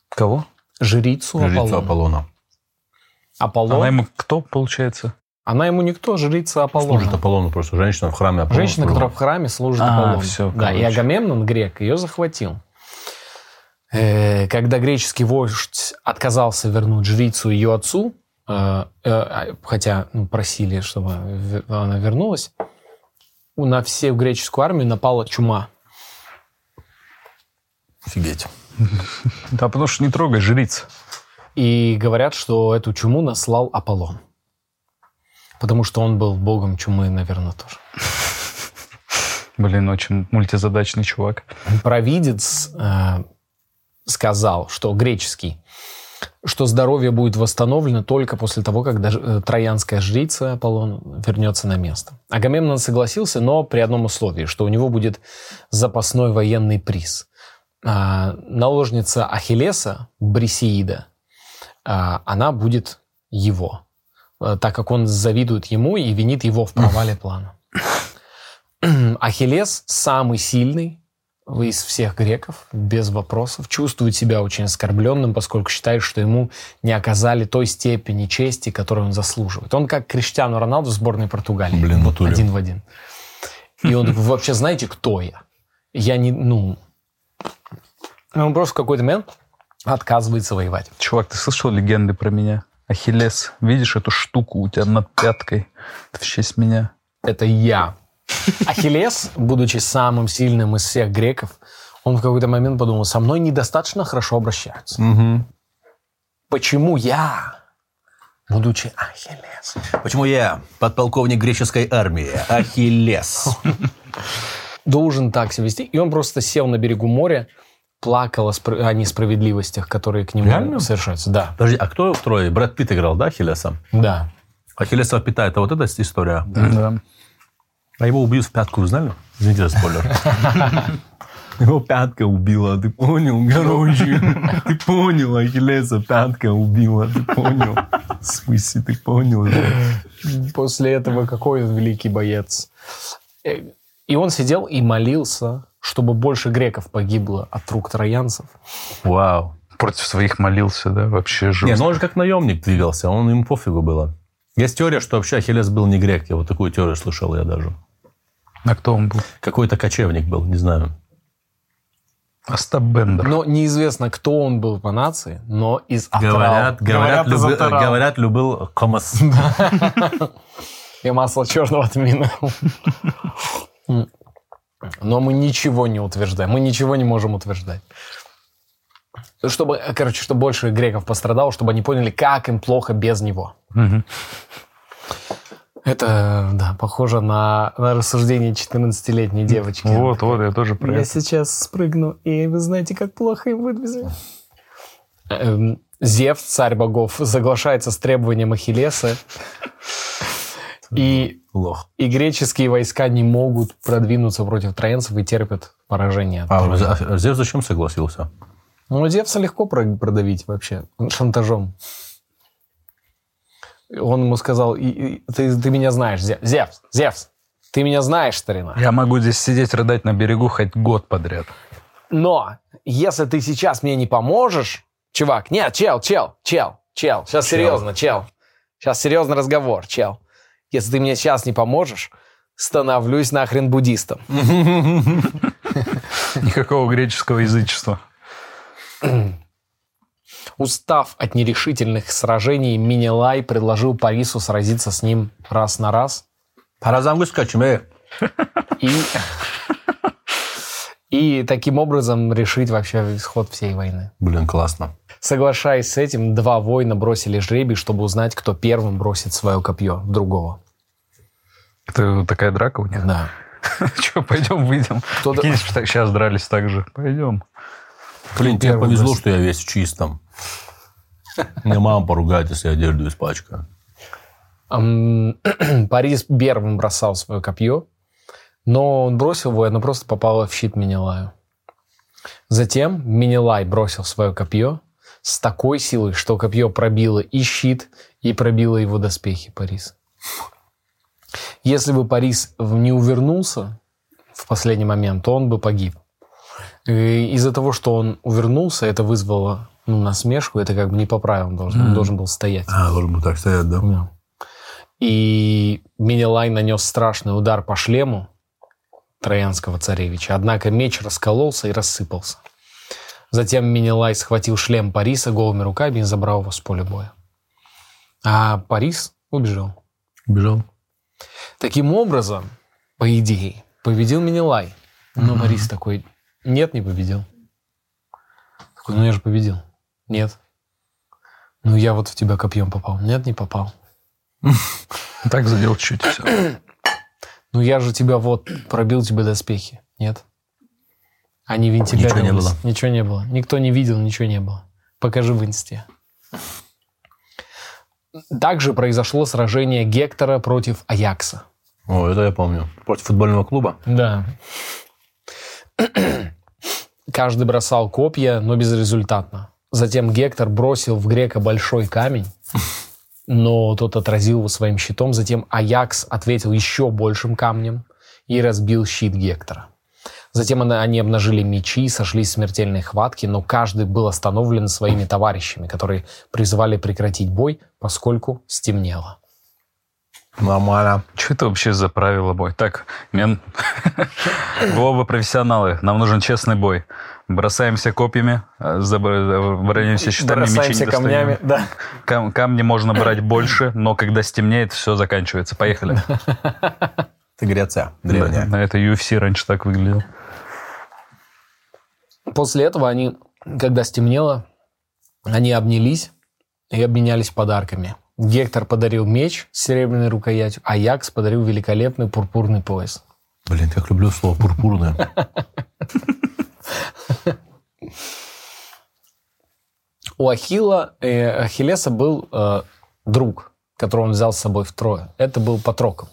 Кого? Жрицу, Жрицу Аполлона. Аполлона. Аполлон. Она ему кто, получается? Она ему никто, жрица Аполлона. Служит Аполлону просто. Женщина в храме Аполлона. Женщина, служит. которая в храме служит А, Аполлону. всё, да, и короче. Агамемнон, грек, ее захватил. Э, Когда греческий вождь отказался вернуть жрицу ее отцу, э, э, хотя ну, просили, чтобы она вернулась, у- на всю греческую армию напала чума. Офигеть. <laughs> Да, потому что не трогай жриц. И говорят, что эту чуму наслал Аполлон. Потому что он был богом чумы, наверное, тоже. <laughs> Блин, очень мультизадачный чувак. провидец э, сказал, что греческий, что здоровье будет восстановлено только после того, как даже, э, троянская жрица Аполлон вернется на место. Агамемнон согласился, но при одном условии, что у него будет запасной военный приз. А, наложница Ахиллеса, Брисеида, а, она будет его, э, так как он завидует ему и винит его в провале <laughs> плана. <clears throat> Ахиллес самый сильный из всех греков, без вопросов, чувствует себя очень оскорбленным, поскольку считает, что ему не оказали той степени чести, которую он заслуживает. Он как Криштиану Роналду в сборной Португалии. Блин, Вот натуре. один в один. И он такой, <laughs> вы вообще знаете, кто я? Я не, ну... Он просто в какой-то момент отказывается воевать. Чувак, ты слышал легенды про меня? Ахиллес, видишь эту штуку у тебя над пяткой? Это в честь меня. Это я. Ахиллес, будучи самым сильным из всех греков, он в какой-то момент подумал, со мной недостаточно хорошо обращаются. Почему я, будучи Ахиллес? Почему я, подполковник греческой армии, Ахиллес? <laughs> должен так себя вести. И он просто сел на берегу моря, плакал о, спр- о несправедливостях, которые к нему Реально? совершаются. Да, Подожди, а кто в трое? Брэд Питт играл, да, Ахиллеса? да. Ахиллеса питает, а вот эта история. Да. А его убьют в пятку, вы знали? Извините за спойлер. <laughs> Его пятка убила, ты понял, короче. Ты понял, Ахиллеса пятка убила, ты понял. В смысле, ты понял? да? После этого какой он великий боец. Э, И он сидел и молился, чтобы больше греков погибло от рук троянцев. Вау. Против своих молился, да, вообще Не, жестко. ну он же как наемник двигался, он ему пофигу было. Есть теория, что вообще Ахиллес был не грек. Я вот такую теорию слышал я даже. А кто он был? Какой-то кочевник был, не знаю. Остап Бендер. Но неизвестно, кто он был по нации, но из Атрал. Говорят, говорят, из люби- Атрал. говорят, любил комас. <laughs> И масло черного тмина. <laughs> Но мы ничего не утверждаем. Мы ничего не можем утверждать. Чтобы, короче, чтобы больше греков пострадало, чтобы они поняли, как им плохо без него. Это, да, похоже на, на рассуждение 14-летней девочки. Вот, вот, я тоже про Я это. сейчас спрыгну, и вы знаете, как плохо им будет без меня. Зевс, царь богов, соглашается с требованием Ахиллеса. И, Лох. и греческие войска не могут продвинуться против троянцев и терпят поражение. А а Зевс зачем согласился? Ну, Зевса легко про- продавить вообще, шантажом. Он ему сказал, «И- и ты, ты меня знаешь, Зе- Зевс, Зевс, ты меня знаешь, старина. Я могу здесь сидеть, рыдать на берегу хоть год подряд. Но если ты сейчас мне не поможешь, чувак, нет, чел, чел, чел, чел, сейчас Чел. серьезно, чел, сейчас серьезный разговор, чел. Если ты мне сейчас не поможешь, становлюсь нахрен буддистом. <laughs> Никакого греческого язычества. Устав от нерешительных сражений, Минилай предложил Парису сразиться с ним раз на раз. Паразам выскочим, эй. И, и таким образом решить вообще исход всей войны. Блин, классно. Соглашаясь с этим, два воина бросили жребий, чтобы узнать, кто первым бросит свое копье в другого. Это такая драка у них? Да. <laughs> Че, пойдем выйдем. Кто-то- сейчас дрались так же. Пойдем. Блин, тебе повезло, что я весь в чистом. Мне мама поругает, если я одежду испачкаю. Парис <clears throat> первым бросал свое копье, но он бросил его, и оно просто попало в щит Минилаю. Затем Минилай бросил свое копье с такой силой, что копье пробило и щит, и пробило его доспехи Париса. Если бы Парис не увернулся в последний момент, то он бы погиб. Из-за того, что он увернулся, это вызвало ну, насмешку, это как бы не по правилам должен, он должен был стоять. А, должен был так стоять, да? Да. И Менелай нанес страшный удар по шлему троянского царевича. Однако меч раскололся и рассыпался. Затем Менелай схватил шлем Париса голыми руками и забрал его с поля боя. А Парис убежал. Бежал. Таким образом, по идее, победил Менелай. Но Парис такой, нет, не победил. Такой, ну я же победил. Нет. Ну я вот в тебя копьем попал. Нет, не попал. Так задел чуть все. Ну я же тебя вот пробил тебе доспехи. Нет. Они Ничего не было. Ничего не было. Никто не видел, ничего не было. Покажи в инсте. Также произошло сражение Гектора против Аякса. О, это я помню. Против футбольного клуба? Да. Каждый бросал копья, но безрезультатно. Затем Гектор бросил в грека большой камень, но тот отразил его своим щитом. Затем Аякс ответил еще большим камнем и разбил щит Гектора. Затем они обнажили мечи, сошлись в смертельной хватке, но каждый был остановлен своими товарищами, которые призывали прекратить бой, поскольку стемнело. Нормально. Че Что это вообще за правило бой? Так, мен... <laughs> вы оба профессионалы, нам нужен честный бой. Бросаемся копьями, э, заб- бронимся щитами, мечи не Бросаемся камнями. Да. Кам- камни можно брать больше, но когда стемнеет, все заканчивается. Поехали. <laughs> Это Греция древняя. На это UFC раньше так выглядело. После этого они, когда стемнело, они обнялись и обменялись подарками. Гектор подарил меч с серебряной рукоятью, а Якс подарил великолепный пурпурный пояс. Блин, как люблю слово пурпурное. У Ахилла, э, Ахиллеса был э, друг, которого он взял с собой в Трое. Это был Патрокл.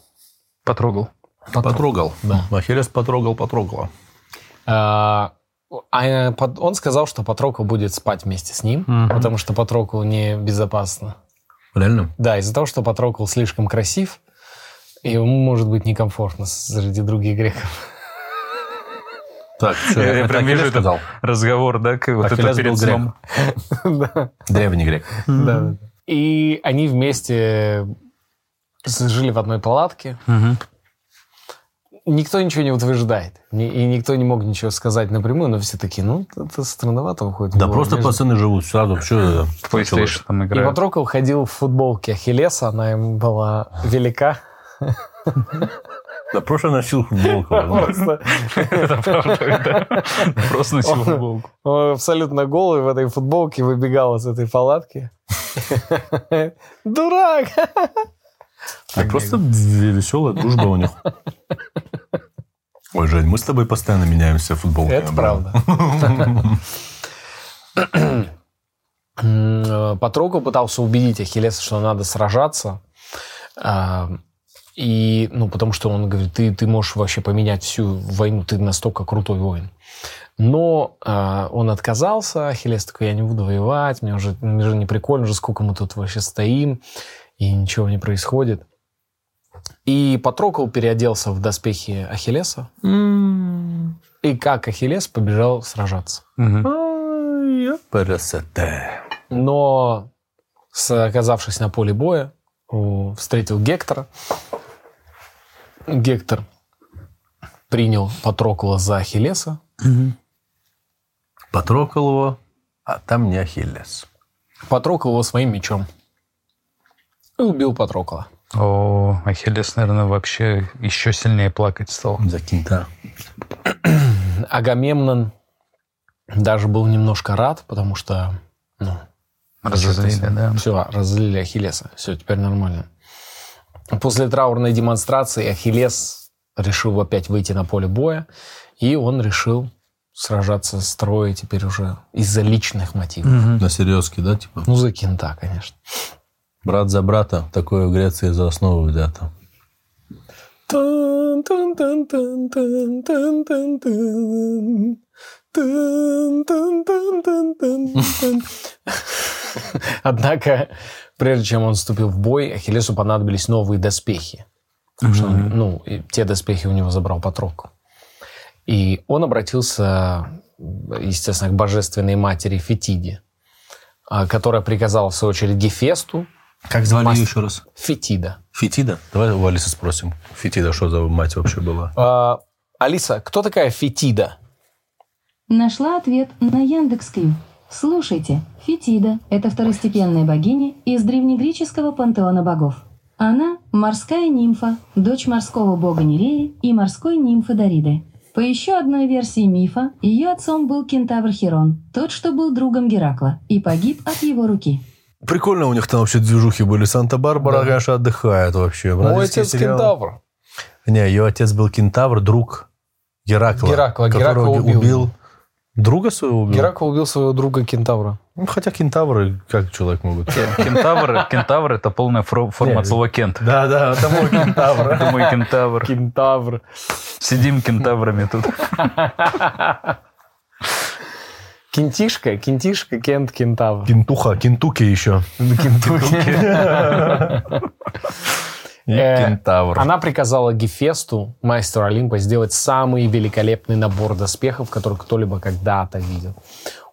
Потрогал. Потрогал. Да. Ахиллес потрогал, потрогала. А, а, под- он сказал, что Патрокл будет спать вместе с ним, потому что Патроклу небезопасно. Реально? Да, из-за того, что Патрокл слишком красив, и ему может быть некомфортно среди других греков. Так, что, Я, я прям вижу этот сказал? разговор, да, как вот это перед был грек. сном. <laughs> Да. Древний грек. Да, да. И они вместе жили в одной палатке. Никто ничего не утверждает. И никто не мог ничего сказать напрямую, но все такие, ну, это странновато выходит. Да просто между- пацаны живут сразу. Что В PlayStation там И играют. Патрокл ходил в футболке Ахиллеса, она ему была велика. Да просто носил футболку. <laughs> Просто Это правда, да. Просто носил футболку. он абсолютно голый в этой футболке выбегал из этой палатки. <laughs> Дурак! <laughs> Так просто веселая дружба у них. Ой, Жень, мы с тобой постоянно меняемся футболками. Это правда. М, э, Патрокл пытался убедить Ахиллеса, что надо сражаться. А, И, ну, потому что он говорит, ты, ты можешь вообще поменять всю войну, ты настолько крутой воин. Но а, он отказался, Ахиллес такой, я не буду воевать, мне уже, мне же не прикольно, уже сколько мы тут вообще стоим, и ничего не происходит. И Патрокл переоделся в доспехи Ахиллеса, и как Ахиллес побежал сражаться. Красота. Но, оказавшись на поле боя, встретил Гектора. Гектор принял Патрокла за Ахиллеса. Потрогал его, а там не Ахиллес. Патрокл его своим мечом. И убил Патрокла. О, Ахиллес, наверное, вообще еще сильнее плакать стал. За кента. <clears throat> Агамемнон даже был немножко рад, потому что ну, Разозлили, да. Все, разлили Ахиллеса. Все, теперь нормально. После траурной демонстрации Ахиллес решил опять выйти на поле боя, и он решил сражаться с Троей теперь уже из-за личных мотивов. На серьезке, да, типа? Ну, за кента, конечно. Брат за брата. Такое в Греции за основу взято. Однако, прежде чем он вступил в бой, Ахиллесу понадобились новые доспехи. Потому что, ну, те доспехи у него забрал Патрокл. И он обратился, естественно, к божественной матери Фетиде, а, которая приказала, в свою очередь, Гефесту, Как звали Мастер. ее еще раз? Фетида. Фетида? Давай у Алисы спросим. Фетида, что за мать вообще была? А, Алиса, кто такая Фетида? Нашла ответ на Яндекс.Кью. Слушайте, Фетида – это второстепенная богиня из древнегреческого пантеона богов. Она – морская нимфа, дочь морского бога Нереи и морской нимфы Дариды. По еще одной версии мифа, ее отцом был кентавр Херон, тот, что был другом Геракла, и погиб от его руки. Прикольно у них там вообще движухи были. Санта-Барбара, Да. конечно, отдыхает вообще. Мой Бразильский отец сериал. кентавр. Не, ее отец был кентавр, друг Геракла. Геракла. которого Геракла убил. Друга своего убил? Геракл убил своего друга кентавра. Ну, хотя кентавры, как человек могут? Кентавр, кентавр это полная форма от слова кент. Да, да, это мой кентавр. Это мой кентавр. Кентавр. Сидим кентаврами тут. <laughs> Кентишка, кентишка, кент, кентавр. Кентуха, кентуки еще. Э, Кентавр. Она приказала Гефесту, мастеру Олимпа, сделать самый великолепный набор доспехов, который кто-либо когда-то видел.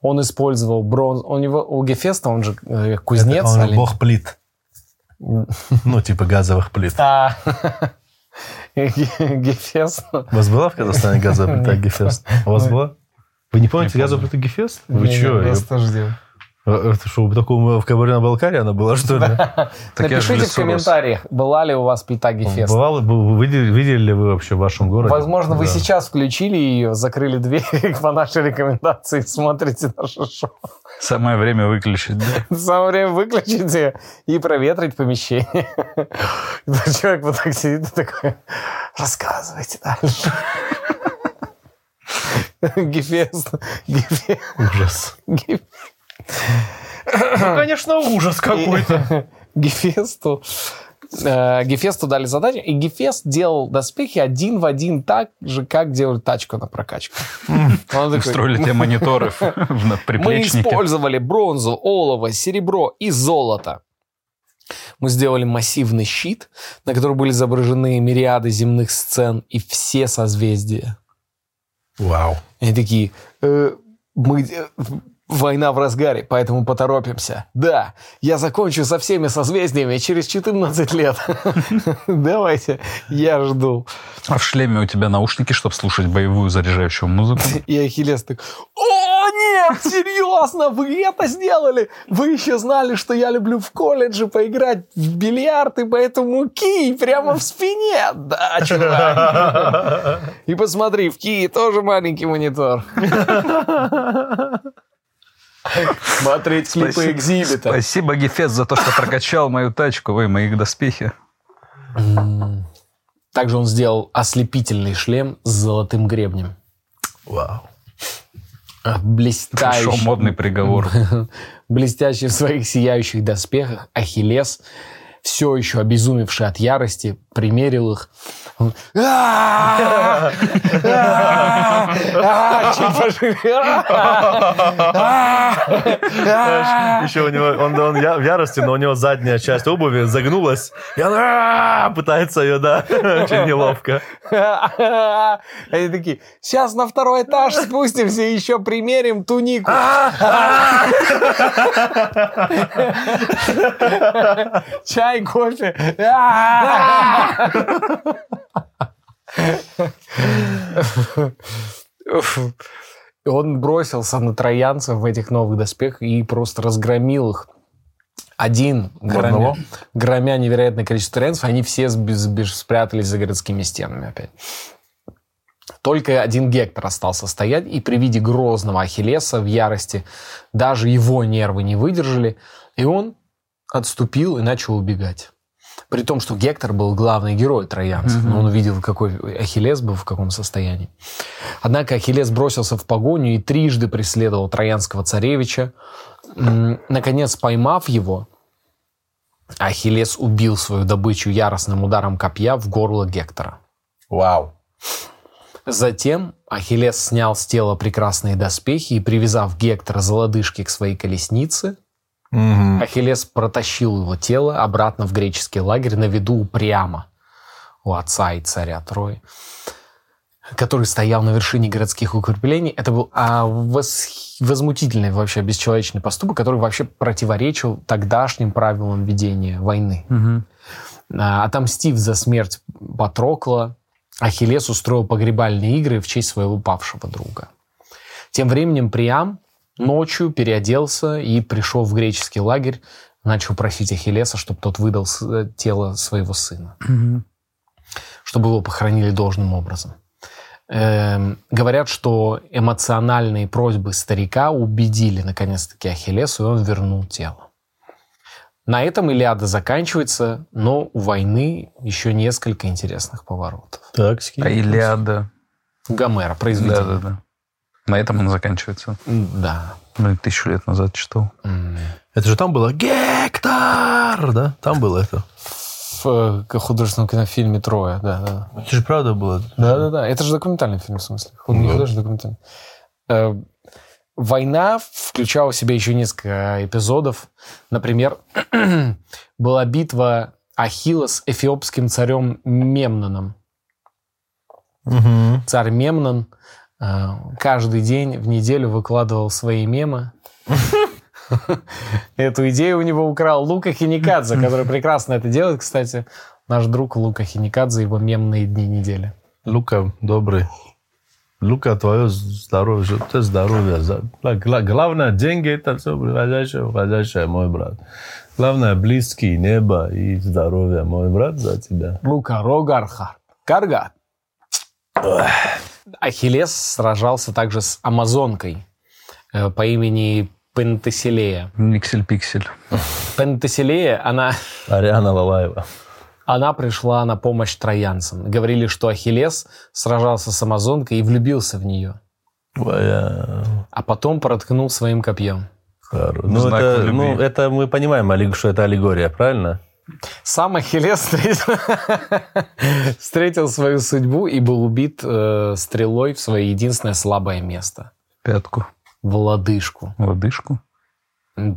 Он использовал бронз... У, него, у Гефеста, он же э, кузнец. Он Олимп. бог плит. Ну, типа газовых плит. А, <laughs> Гефест. У вас была в Казахстане газовая плита Гефест? У вас была? Вы не помните газовую плиту Гефест? Вы Не, что? не, просто ждем. Это что, в таком в Кабардино-Балкарии она была, что ли? <laughs> <laughs> Я Напишите в комментариях, была ли у вас плита Гефест. Бывало, видели, ли вы вообще в вашем городе? Возможно, вы сейчас включили ее, закрыли дверь <laughs> по нашей рекомендации и смотрите наше шоу. Самое время выключить, да? Самое время выключить и проветрить помещение. Человек вот так сидит и такой, рассказывайте дальше. Гефест. Ужас. Ну, конечно, ужас какой-то. Гефесту. э, Гефесту дали задачу, и Гефест делал доспехи один в один так же, как делают тачку на прокачку. Устроили тебе мониторы в- Мы использовали бронзу, олово, серебро и золото. Мы сделали массивный щит, на котором были изображены мириады земных сцен и все созвездия. Вау. Они такие, «Э, мы, э, война в разгаре, поэтому поторопимся. Да, я закончу со всеми созвездиями через 14 лет. <laughs> Давайте, я жду. А в шлеме у тебя наушники, чтобы слушать боевую заряжающую музыку. <laughs> И Ахиллес так, о, нет, серьезно, вы это сделали? Вы еще знали, что я люблю в колледже поиграть в бильярд, и поэтому кий прямо в спине. Да, чувак. <laughs> И посмотри, в кии тоже маленький монитор. Смотреть клипы экзибита. Спасибо, Гефест, за то, что прокачал мою тачку, вы, мои доспехи. Также он сделал ослепительный шлем с золотым гребнем. Вау. А, Пришел Блистающий. модный приговор. <laughs> блестящий в своих сияющих доспехах, Ахиллес, все еще обезумевший от ярости, примерил их. «А! А! А!» чуть пошире. «А! А! Еще у него, он, в ярости, но у него задняя часть обуви загнулась, и он пытается ее, да, <laughs> очень неловко. А!» <laughs> Они такие, сейчас на второй этаж спустимся и еще примерим тунику. <laughs> Чай, кофе. А! И Он бросился на троянцев в этих новых доспехах и просто разгромил их. Один, громя, громя невероятное количество троянцев, они все спрятались за городскими стенами опять. Только один Гектор остался стоять, и при виде грозного Ахиллеса в ярости даже его нервы не выдержали, и он отступил и начал убегать. При том, что Гектор был главный герой троянцев, но он увидел, какой Ахиллес был, в каком состоянии. Однако Ахиллес бросился в погоню и трижды преследовал троянского царевича. Наконец, поймав его, Ахиллес убил свою добычу яростным ударом копья в горло Гектора. Вау. Затем Ахиллес снял с тела прекрасные доспехи и, привязав Гектора за лодыжки к своей колеснице, Ахиллес протащил его тело обратно в греческий лагерь на виду упрямо у отца и царя Трои, который стоял на вершине городских укреплений. Это был а, вос- возмутительный вообще бесчеловечный поступок, который вообще противоречил тогдашним правилам ведения войны. А, Отомстив за смерть Патрокла, Ахиллес устроил погребальные игры в честь своего павшего друга. Тем временем Приам ночью переоделся и пришел в греческий лагерь, начал просить Ахиллеса, чтобы тот выдал э, тело своего сына, чтобы его похоронили должным образом. Эм, говорят, что эмоциональные просьбы старика убедили наконец-таки Ахиллесу, и он вернул тело. На этом Илиада заканчивается, но у войны еще несколько интересных поворотов. Так, А. Илиада. Гомера, произведение. Да-да-да. На этом он заканчивается. Да. Блин, тысячу лет назад читал. Это же там было Гектор, да? Там было это. В э, художественном кинофильме «Трое», да, да. Это же правда было. Да, да, да. Это же документальный фильм, в смысле. Худ- Не Да. художественный, документальный. Э, Война включала в себя еще несколько эпизодов. Например, <clears throat> была битва Ахилла с эфиопским царем Мемноном. Мгм. Царь Мемнон каждый день в неделю выкладывал свои мемы. <laughs> Эту идею у него украл Лука Хиникадзе, который прекрасно это делает, кстати. Наш друг Лука Хиникадзе, его мемные дни недели. Лука добрый. Лука, твое здоровье, ты здоровье. Главное, деньги это все приходящее, уходящее, мой брат. Главное, близкие, небо и здоровье, мой брат, за тебя. Лука Рогархар. Карга. Ахиллес сражался также с амазонкой э, по имени Пентеселея. Миксель-пиксель. Пентеселея, она, Ариана Лалаева. она пришла на помощь троянцам. Говорили, что Ахиллес сражался с амазонкой и влюбился в нее, Твоя... а потом проткнул своим копьем. Ну это, ну, это мы понимаем, что это аллегория, правильно? Сам Ахиллес встретил, <laughs> встретил свою судьбу и был убит э, стрелой в свое единственное слабое место Пятку. – в лодыжку. Лодыжку.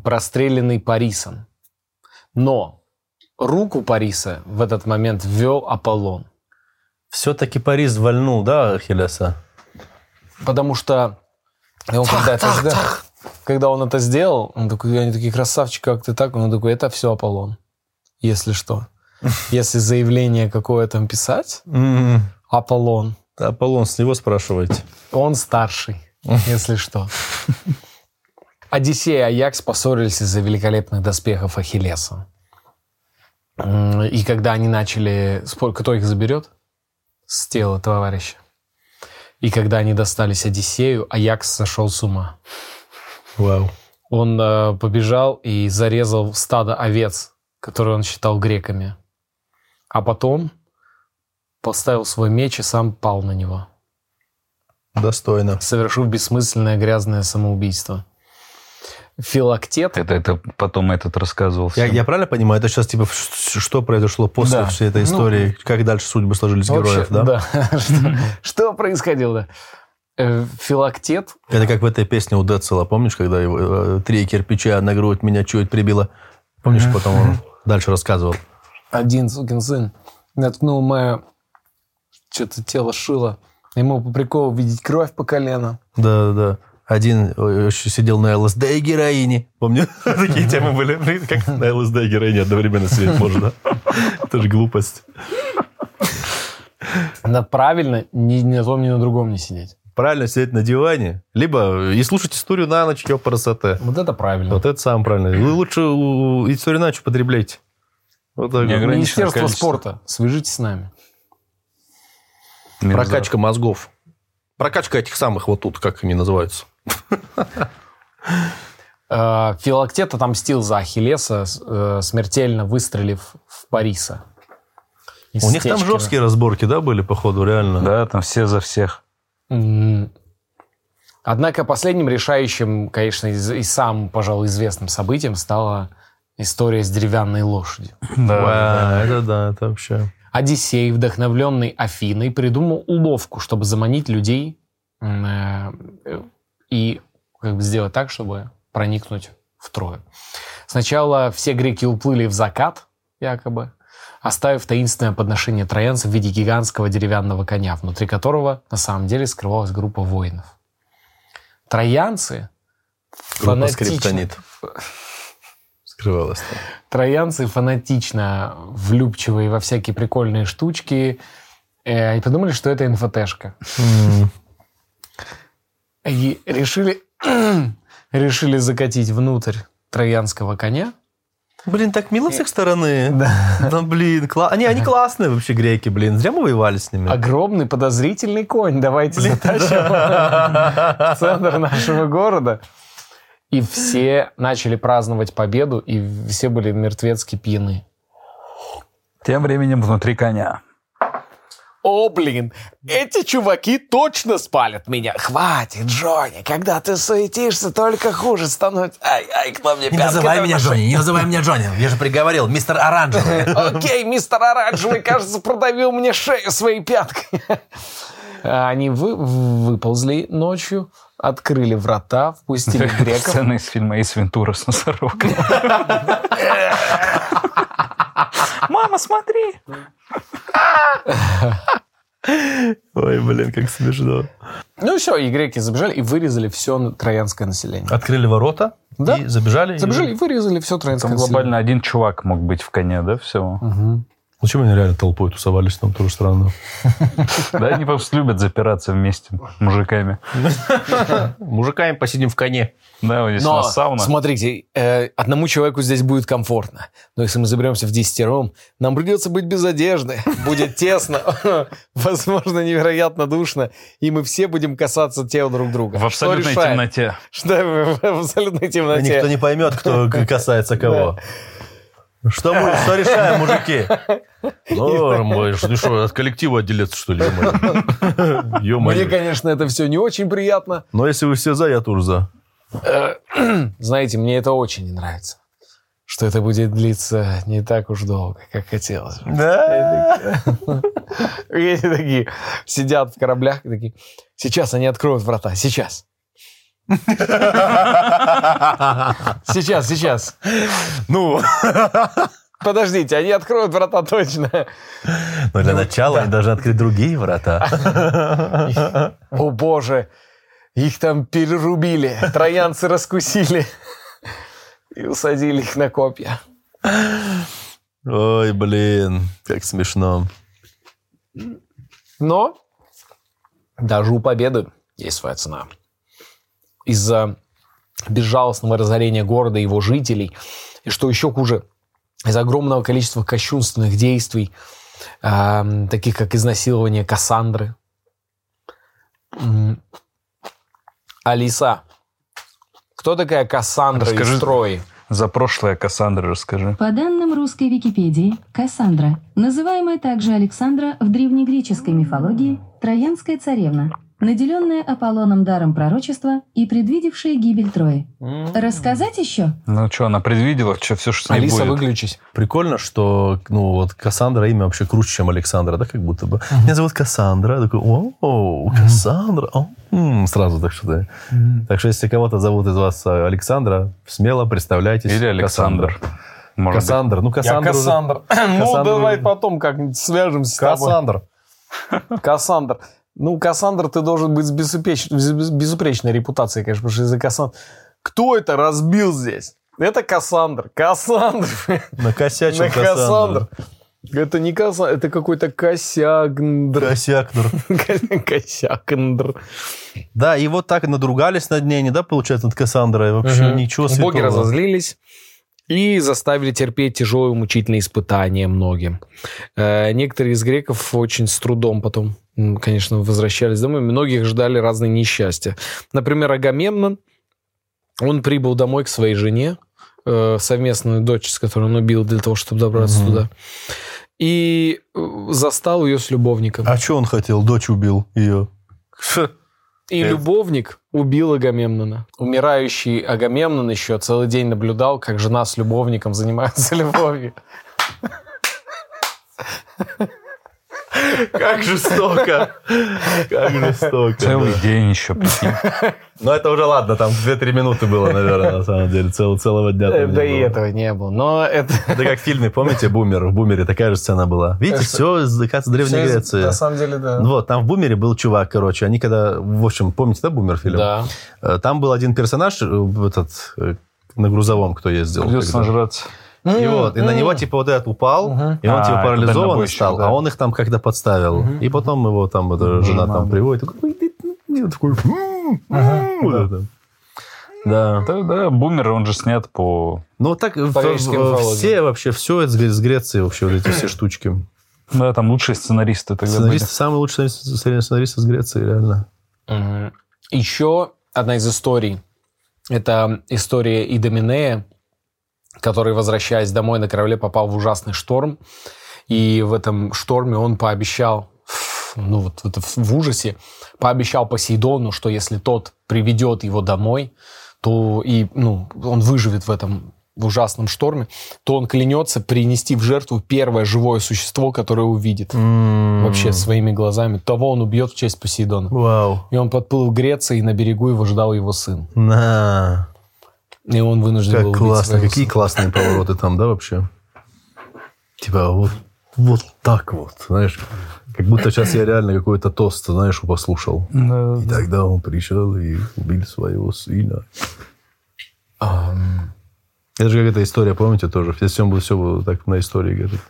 простреленный Парисом. Но руку Париса в этот момент ввел Аполлон. Все-таки Парис вальнул, да, Ахиллеса? Потому что он когда, это сделал, когда он это сделал, он такой, они такие, красавчик, как ты так? Он такой, это все Аполлон, если что. Если заявление какое там писать, Аполлон, Аполлон, с него спрашивайте. он старший, если что. Одиссей и Аякс поссорились из-за великолепных доспехов Ахиллеса. И когда они начали спор, кто их заберет с тела товарища. И когда они достались Одиссею, Аякс сошел с ума. Вау. Он э, побежал и зарезал стадо овец, которые он считал греками. А потом поставил свой меч и сам пал на него, Достойно. совершив бессмысленное грязное самоубийство. Филактет Это, это потом этот рассказывал. Я, я правильно понимаю, это сейчас типа что произошло после Да. всей этой Ну, истории, как дальше судьбы сложились героев, Вообще, да? <laughs> что, происходило? Э, Филактет, Это как в этой песне у Децела, помнишь, когда его э, три кирпича на грудь меня чуть прибило? Помнишь, потом он дальше рассказывал? один сукин сын, наткнул мое что-то тело шило. Ему по приколу видеть кровь по колено. Да, да. Один еще сидел на ЛСД и героине. Помню, <laughs> такие темы были. Блин, Как на ЛСД и героине одновременно сидеть можно, да? <laughs> Это же глупость. Надо правильно ни на том, ни на другом не сидеть. Правильно сидеть на диване, либо и слушать историю на ночь, ёпарасоте. Вот это правильно. Вот это самое правильное. Вы лучше историю на ночь потребляйте. Вот так Министерство количество. спорта, свяжитесь с нами. Минздрав. Прокачка мозгов. Прокачка этих самых вот тут, как они называются. Э, Филактет отомстил за Ахиллеса, э, смертельно выстрелив в Париса. У них там жесткие разборки, да, были, походу, реально? Да, там все за всех. Однако последним решающим, конечно, и, и самым, пожалуй, известным событием стала история с деревянной лошадью. Ва, это да, это вообще... Одиссей, вдохновленный Афиной, придумал уловку, чтобы заманить людей э, и как бы сделать так, чтобы проникнуть в Трою. Сначала все греки уплыли в закат, якобы, оставив таинственное подношение троянцев в виде гигантского деревянного коня, внутри которого на самом деле скрывалась группа воинов. Троянцы Группа фанатично-. Скрывалась там. Троянцы фанатично влюбчивые во всякие прикольные штучки э, и подумали, что это инфотешка. И решили, <clears throat> решили закатить внутрь троянского коня. Блин, так мило с их стороны. Да. блин, кла- они, они классные вообще греки, блин. Зря мы воевали с ними. Огромный подозрительный конь. Давайте затащим в центр нашего города. И все начали праздновать победу, и все были мертвецки пьяны. Тем временем внутри коня. О, блин, эти чуваки точно спалят меня. Хватит, Джонни, когда ты суетишься, только хуже становится. Ай, ай, кто мне Не называй меня Джонни, не называй меня Джонни. Я же приговорил, мистер Оранжевый. <laughs> Окей, мистер Оранжевый, кажется, продавил мне шею своей пяткой. А Они вы, выползли ночью, открыли врата, впустили <laughs> греков. Сцена из фильма «Эйс Вентура» с носорогом. <laughs> Мама, смотри! Ой, блин, как смешно. Ну все, и греки забежали и вырезали все троянское население. Открыли ворота Да. и забежали. и- Забежали и вырезали все троянское Там население. глобально один чувак мог быть в коне, да, всего? Мгм. Зачем они реально толпой тусовались, там тоже странно. <laughs> Да, они просто любят запираться вместе мужиками. Мужиками посидим в коне. Да, вот здесь у нас сауна. смотрите, э, одному человеку здесь будет комфортно. Но если мы заберемся в десятером, нам придется быть без одежды. Будет тесно, <laughs> возможно, невероятно душно, и мы все будем касаться тел друг друга. В абсолютной темноте. Что в <laughs> в абсолютной темноте. Никто не поймет, кто касается кого. Что, мы, что решаем, мужики? Ну, что, от коллектива отделиться, что ли? Мне, конечно, это все не очень приятно. Но если вы все за, я тоже за. <clears throat> Знаете, мне это очень не нравится. Что это будет длиться не так уж долго, как хотелось. бы. Да? И эти <laughs> такие сидят в кораблях и такие, сейчас они откроют врата, сейчас. <laughs> Сейчас, сейчас. Ну, Подождите, они откроют врата точно. но для начала они должны открыть другие врата. О боже, их там перерубили, троянцы раскусили и усадили их на копья. Ой, блин, как смешно. Но даже у победы есть своя цена. Из-за безжалостного разорения города и его жителей, и что еще хуже, из огромного количества кощунственных действий, эм, таких как изнасилование Кассандры. Алиса, кто такая Кассандра Расскажи. из Трои? За прошлое Кассандра расскажи. По данным русской Википедии, Кассандра, называемая также Александра в древнегреческой мифологии, троянская царевна, наделенная Аполлоном даром пророчества и предвидевшая гибель Трои. Рассказать еще? Ну что, она предвидела, что все, что с ней Алиса, будет. выключись. Прикольно, что, ну, вот Кассандра имя вообще круче, чем Александра, да, как будто бы. Меня зовут Кассандра. Я такой, о, Кассандра. о, м, Сразу так что-то. Так что, если кого-то зовут из вас э, Александра, смело представляйтесь. Или Александр. Кассандра. Может быть. Кассандр. Ну, Я Кассандра. уже- Кассандр. <laughs> Ну, давай потом как-нибудь свяжемся с тобой. Кассандр. <laughs> Кассандр. Ну, Кассандр, ты должен быть с безупреч- без- безупречной репутацией, конечно, потому что из-за Кассандр... Кто это разбил здесь? Это Кассандр. Кассандр. Накосячил На Кассандр. Это не Кассандр, это какой-то Косякндр. Косякнер. Косякндр. Да, и вот так надругались над ней, не да, получается, над Кассандрой. Вообще Мгм. ничего святого. Боги разозлились и заставили терпеть тяжелые мучительные испытания многим. Э, Некоторые из греков очень с трудом потом, конечно, возвращались домой. Многих ждали разные несчастья. Например, Агамемнон, он прибыл домой к своей жене, э, совместную дочь, с которой он убил для того, чтобы добраться Мгм. туда. И э, застал ее с любовником. А что он хотел? Дочь убил ее. <laughs> И Э. любовник убил Агамемнона. Умирающий Агамемнон еще целый день наблюдал, как жена с любовником занимаются <laughs> любовью. Как жестоко. Как жестоко. Целый день еще, прикинь. Ну, это уже ладно, там 2-3 минуты было, наверное, на самом деле. Цел, целого дня там не Да и было. этого не было. Но это... Это как в фильме, помните, «Бумер»? В «Бумере» такая же сцена была. Видите, все из, оказывается, Древней Греции. На самом деле, да. Вот, там в «Бумере» был чувак, короче. Они когда... В общем, помните, да, «Бумер» фильм? Да. Э, Там был один персонаж, э, этот, э, на грузовом, кто ездил. Придется когда. Нажраться. И вот, и на него, типа, вот этот упал, Мгм. и он, А, типа, это парализованный дальнобойщик, стал, да. а он их там как-то подставил. И потом его там, эта жена там приводит, такой, «Ой, ты, ну, и он такой, это. Да. Да, да, бумер, он же снят по... Ну, вот так в- По в- все вообще, все из Гре- с Греции вообще, вот эти все штучки. Да, там лучшие сценаристы тогда Сценаристы, самые лучшие сценаристы сценаристы из Греции, реально. Мгм. Еще одна из историй. Это история Идоминея, который, возвращаясь домой на корабле, попал в ужасный шторм. И в этом шторме он пообещал, ну вот это в в ужасе, пообещал Посейдону, что если тот приведет его домой, то и ну, он выживет в этом ужасном шторме, то он клянется принести в жертву первое живое существо, которое увидит вообще своими глазами. Того он убьет в честь Посейдона. Вау. И он подплыл к Греции, и на берегу его ждал его сын. На. И он вынужден был Как убить классно. Какие классные повороты там, да, вообще? Типа вот, вот так вот, знаешь. Как будто сейчас я реально какой-то тост, знаешь, послушал. Да, И тогда он пришел и убил своего сына. Это же как эта история, помните, тоже. Все, все, было, все было так на истории. говорит.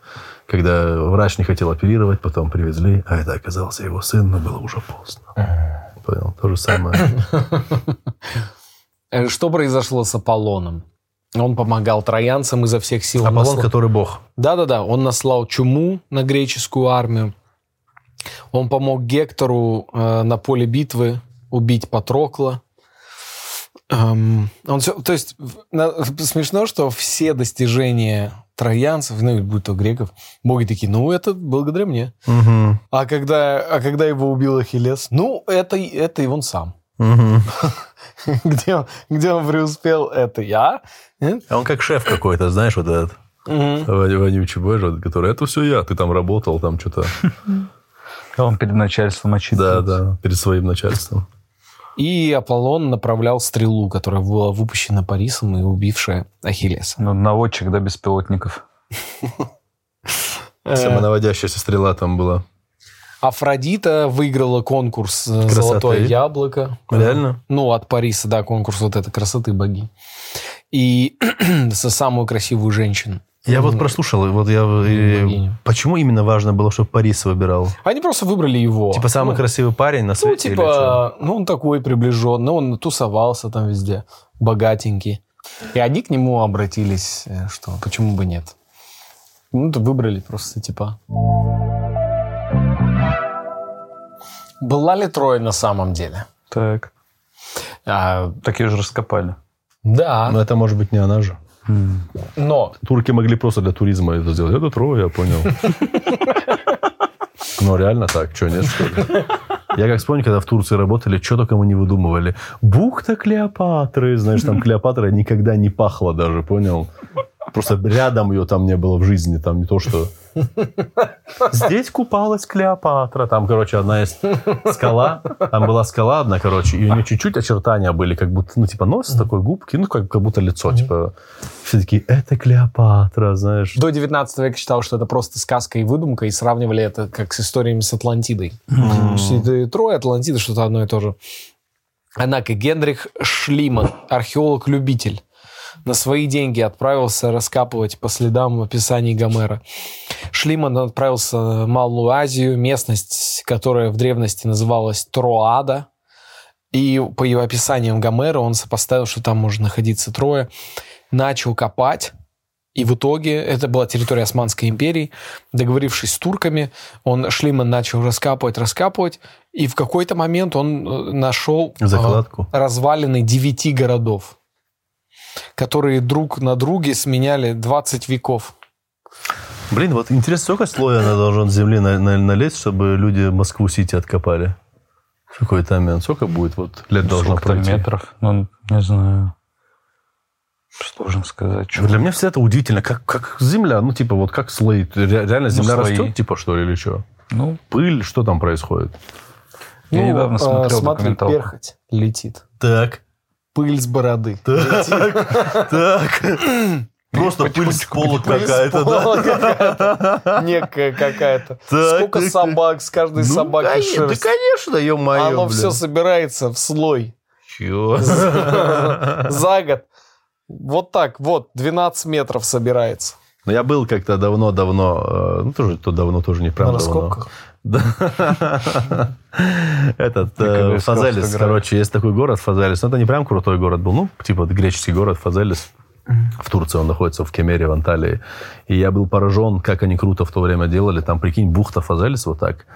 Когда врач не хотел оперировать, потом привезли, а это оказался его сын, но было уже поздно. Понял? То же самое. <laughs> Э, Что произошло с Аполлоном? Он помогал троянцам изо всех сил. Он Аполлон, наслал- который бог. Да-да-да, он наслал чуму на греческую армию. Он помог Гектору э, на поле битвы убить Патрокла. Эм, он всё- то есть на- <laughs> смешно, что все достижения троянцев, ну, будь то греков, боги такие, ну, это благодаря мне. Мгм. А когда, а когда его убил Ахиллес, ну, это, это и он сам. Мгм. <laughs> <laughs> где, он, где он преуспел, это я. Э? А он как шеф какой-то, знаешь, вот этот вон- вонючий боже, который, это все я, ты там работал, там что-то. <laughs> Он перед начальством Да, отчитывается. да, перед своим начальством. И Аполлон направлял стрелу, которая была выпущена Парисом и убившая Ахиллеса. Ну, наводчик, да, беспилотников. Э, Самонаводящаяся стрела там была. Афродита выиграла конкурс э, Красоты. «Золотое яблоко». Реально? Ну, от Париса, да, конкурс вот это красоты боги. И <clears throat> за самую красивую женщину. Я вот прослушал, вот я... и-. Почему именно важно было, чтобы Парис выбирал? Они просто выбрали его. Типа самый Ну, красивый парень на Ну, свете? чё? типа, ну, он такой приближенный, он тусовался там везде, богатенький. И они к нему обратились, э, что почему бы нет. Ну, то выбрали просто, типа... Была ли Троя на самом деле? Так. А, Так ее же раскопали. да, Но это может быть не она же. но Турки могли просто для туризма это сделать. Это Троя, я понял. Ну, реально так. Что, нет, что ли? Я как вспомню, когда в Турции работали, что только мы не выдумывали. Бухта Клеопатры. Знаешь, там Клеопатра никогда не пахла даже, понял? Просто рядом ее там не было в жизни. Там не то, что... Здесь купалась Клеопатра. Там, короче, одна есть скала. Там была скала одна, короче, и у нее чуть-чуть очертания были, как будто, ну, типа нос такой, губки, ну, как, как будто лицо, типа... Все такие, это Клеопатра, знаешь. до 19 века считал, что это просто сказка и выдумка, и сравнивали это как с историями с Атлантидой. Что это Троя, Атлантида, что-то одно и то же. Однако Генрих Шлиман, археолог-любитель, на свои деньги отправился раскапывать по следам описаний Гомера. Шлиман отправился в Малую Азию, местность, которая в древности называлась Троада. И по его описаниям Гомера он сопоставил, что там может находиться Троя. Начал копать, и в итоге это была территория Османской империи. Договорившись с турками, он Шлиман начал раскапывать, раскапывать, и в какой-то момент он э, нашел э, Закладку. развалины девяти городов, которые друг на друге сменяли 20 веков. Блин, вот интересно, сколько слоя она должен земли на- на- налезть, чтобы люди Москву-Сити откопали? В какой-то момент. Сколько будет? Вот лет должно Сколько пройти. метров? Ну, не знаю. Сложно сказать. чё. Для меня все это удивительно. Как, как земля, ну, типа, вот как слои. Ре- Реально земля слои. растет, типа, что ли, или что? Ну, Пыль, что там происходит? Я недавно э, смотрел смотри, перхоть летит. Так, Пыль с бороды. <laughs> так, так. Просто пыль с пола какая-то, да? <laughs> Некая какая-то. Сколько собак, с каждой Ну, собаки конечно, да, шерсть. конечно, ё-моё, Оно все собирается в слой. Чё? <laughs> За год. Вот так, вот, 12 метров собирается. Ну, я был как-то давно-давно, э, ну, тоже то давно, тоже не прям давно. Да. Этот э, Фазелис, короче, есть такой город Фазелис. Но это не прям крутой город был, ну, типа греческий город Фазелис. В Турции он находится, в Кемере, в Анталии. И я был поражен, как они круто в то время делали. Там, прикинь, бухта Фазелис вот так.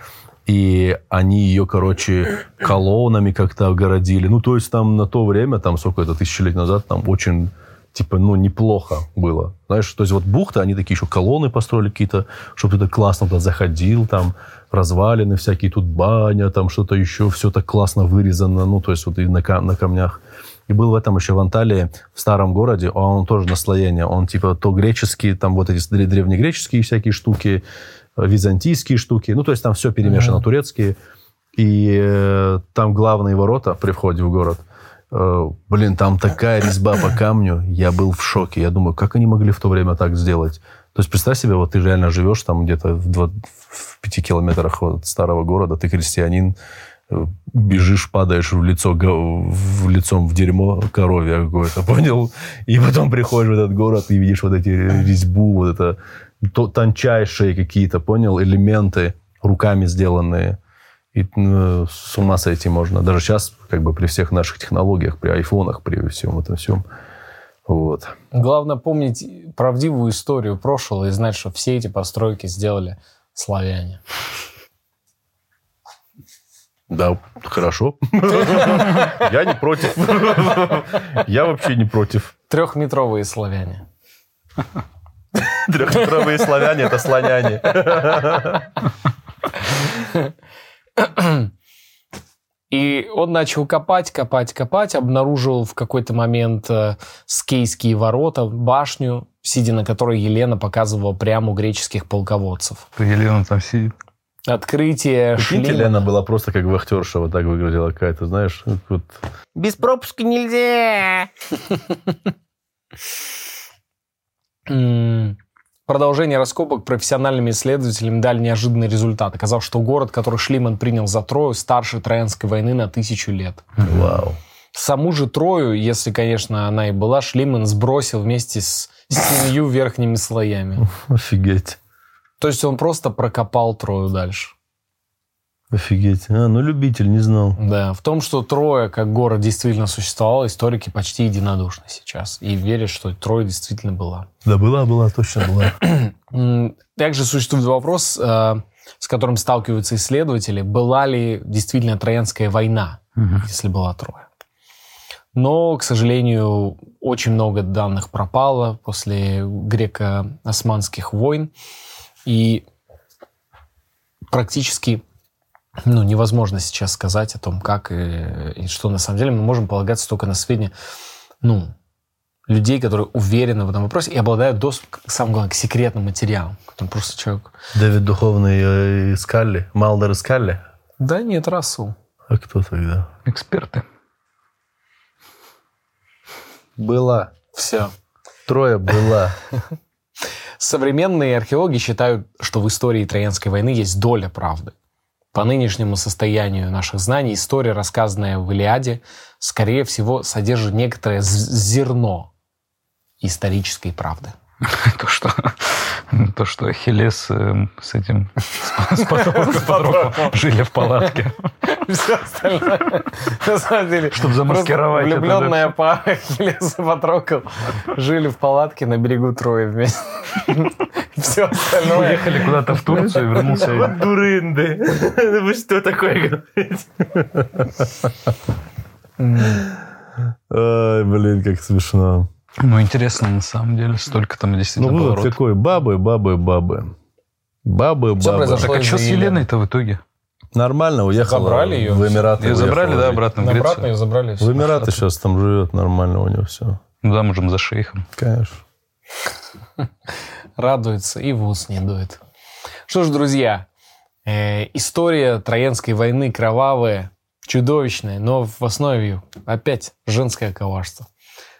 И они ее, короче, колоннами как-то огородили. Ну, то есть там на то время, там сколько это, тысячи лет назад, там очень, типа, ну, неплохо было. Знаешь, то есть вот бухта, они такие еще колонны построили какие-то, чтобы ты так классно туда заходил, там развалины всякие, тут баня, там что-то еще, все так классно вырезано, ну, то есть вот и на, на камнях. И был в этом еще в Анталии, в старом городе, а он тоже наслоение. Он типа то греческие, там вот эти дре- древнегреческие всякие штуки, э, византийские штуки. Ну, то есть там все перемешано, турецкие. И э, там главные ворота при входе в город. Э, блин, там такая резьба по камню. Я был в шоке. Я думаю, как они могли в то время так сделать? То есть представь себе, вот ты реально живешь там где-то в, два- в пяти километрах от старого города, ты крестьянин, э, бежишь, падаешь в лицо, в лицом в дерьмо коровье какое-то, <laughs> понял? И потом приходишь в этот город и видишь вот эти резьбу, вот это то- тончайшие какие-то, понял, элементы, руками сделанные. И ну, с ума сойти можно. Даже сейчас, как бы при всех наших технологиях, при айфонах, при всем этом всем. Вот. Главное помнить правдивую историю прошлого и знать, что все эти постройки сделали славяне. Да, хорошо. <laughs> Я не против. Я вообще не против. Трехметровые славяне. Трехметровые славяне – это слоняне. <laughs> И он начал копать, копать, копать, обнаружил в какой-то момент э, скейские ворота, башню, сидя на которой Елена показывала прямо у греческих полководцев. Елена там сидит. Открытие Прикиньте, шлема. Лена была просто как вахтерша, вот так выглядела какая-то, знаешь, вот Без пропуска нельзя. Продолжение раскопок профессиональными исследователями дали неожиданный результат. Оказалось, что город, который Шлиман принял за Трою, старше Троянской войны на тысячу лет. вау. Саму же Трою, если, конечно, она и была, Шлиман сбросил вместе с семью верхними слоями. Офигеть. То есть он просто прокопал Трою дальше. Офигеть. А, ну любитель, не знал. Да, в том, что Троя как город действительно существовал, историки почти единодушны сейчас. И верят, что Троя действительно была. Да была, была, точно была. <clears throat> Также существует вопрос, э, с которым сталкиваются исследователи, была ли действительно Троянская война, если была Троя. Но, к сожалению, очень много данных пропало после греко-османских войн. И практически ну, невозможно сейчас сказать о том, как и, и что на самом деле. Мы можем полагаться только на сведения ну, людей, которые уверены в этом вопросе и обладают доступом, самое главное, к секретным материалам. Там просто человек... Дэвид Духовный э, искали, Малдер искали. Да нет, Рассел. А кто тогда? Эксперты. Была. Все. Трое была. <laughs> Современные археологи считают, что в истории Троянской войны есть доля правды. По нынешнему состоянию наших знаний история, рассказанная в Илиаде, скорее всего, содержит некоторое зерно исторической правды. <laughs> То, что, <laughs> то, что Ахиллес эм, с этим с Патроком жили в палатке. <laughs> Все остальное, на самом деле, Чтобы замаскировать это, влюбленная пара Ахиллес и Патрокл жили в палатке на берегу Трои вместе. <laughs> Все остальное... Уехали куда-то в Турцию и вернулся. Дурынды. Вы что такое говорите? Ай, блин, как смешно. Ну, интересно, на самом деле, столько там Ну, действительно вывод поворот. какой? Бабы, бабы, бабы. Бабы, бабы. произошло Так а что с Елены. Еленой-то в итоге? Нормально, уехала Забрали её? в Эмираты. Ее забрали, да, обратно в Обратно ее Грецию? забрали. В Эмираты сейчас там живет нормально у него все. Ну, Замужем за шейхом. Конечно. радуется и в ус не дует. Что ж, друзья, э, история Троянской войны кровавая, чудовищная, но в основе ее опять женское коварство.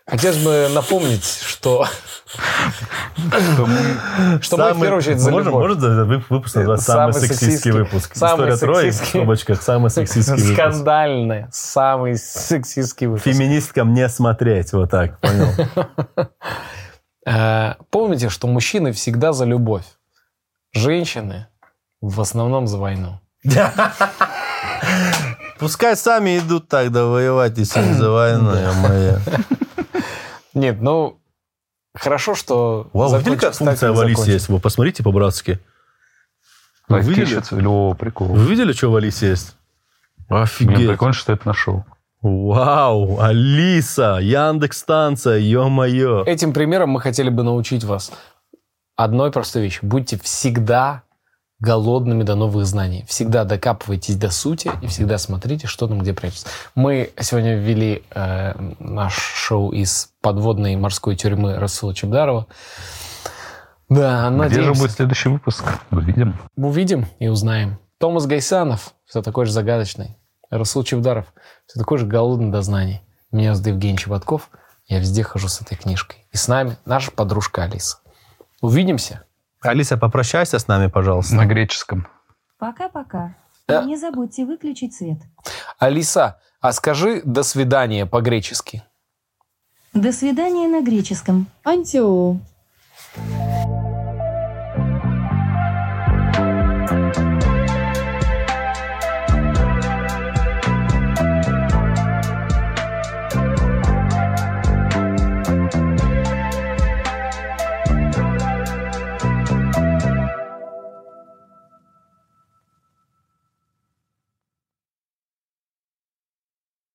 Хотелось бы напомнить, что, что мы <laughs> в первую очередь за за- вы- выпуск назвать самый, сексистский выпуск? История Трои, в скобочках, самый сексистский выпуск. Скандальный, самый сексистский выпуск. Феминисткам не смотреть, вот так, понял? <laughs> Э, Помните, что мужчины всегда за любовь. Женщины в основном за войну. <laughs> Пускай сами идут тогда воевать, если не за войну, моя. Нет, ну, хорошо, что... Вау, видели, как функция в Алисе есть? Вы посмотрите по-братски. Вы видели? О, прикол. Вы видели, что в Алисе есть? Офигеть. прикольно, что это нашел. Вау, Алиса, Яндекс станция, ё-моё. Этим примером мы хотели бы научить вас одной простой вещи. Будьте всегда голодными до новых знаний. Всегда докапывайтесь до сути и всегда смотрите, что там где прячется. Мы сегодня ввели э, наш шоу из подводной морской тюрьмы Расула Чебдарова. Да, Где же надеемся. будет следующий выпуск? Увидим. Увидим и узнаем. Томас Гайсанов все такой же загадочный. Расул Чевдаров все такой же голодный до знаний. Меня зовут Евгений Чеботков. Я везде хожу с этой книжкой. И с нами наша подружка Алиса. Увидимся. Алиса, попрощайся с нами, пожалуйста. На греческом. Пока-пока. Э. Не забудьте выключить свет. Алиса, а скажи «до свидания» по-гречески. До свидания на греческом. Антио.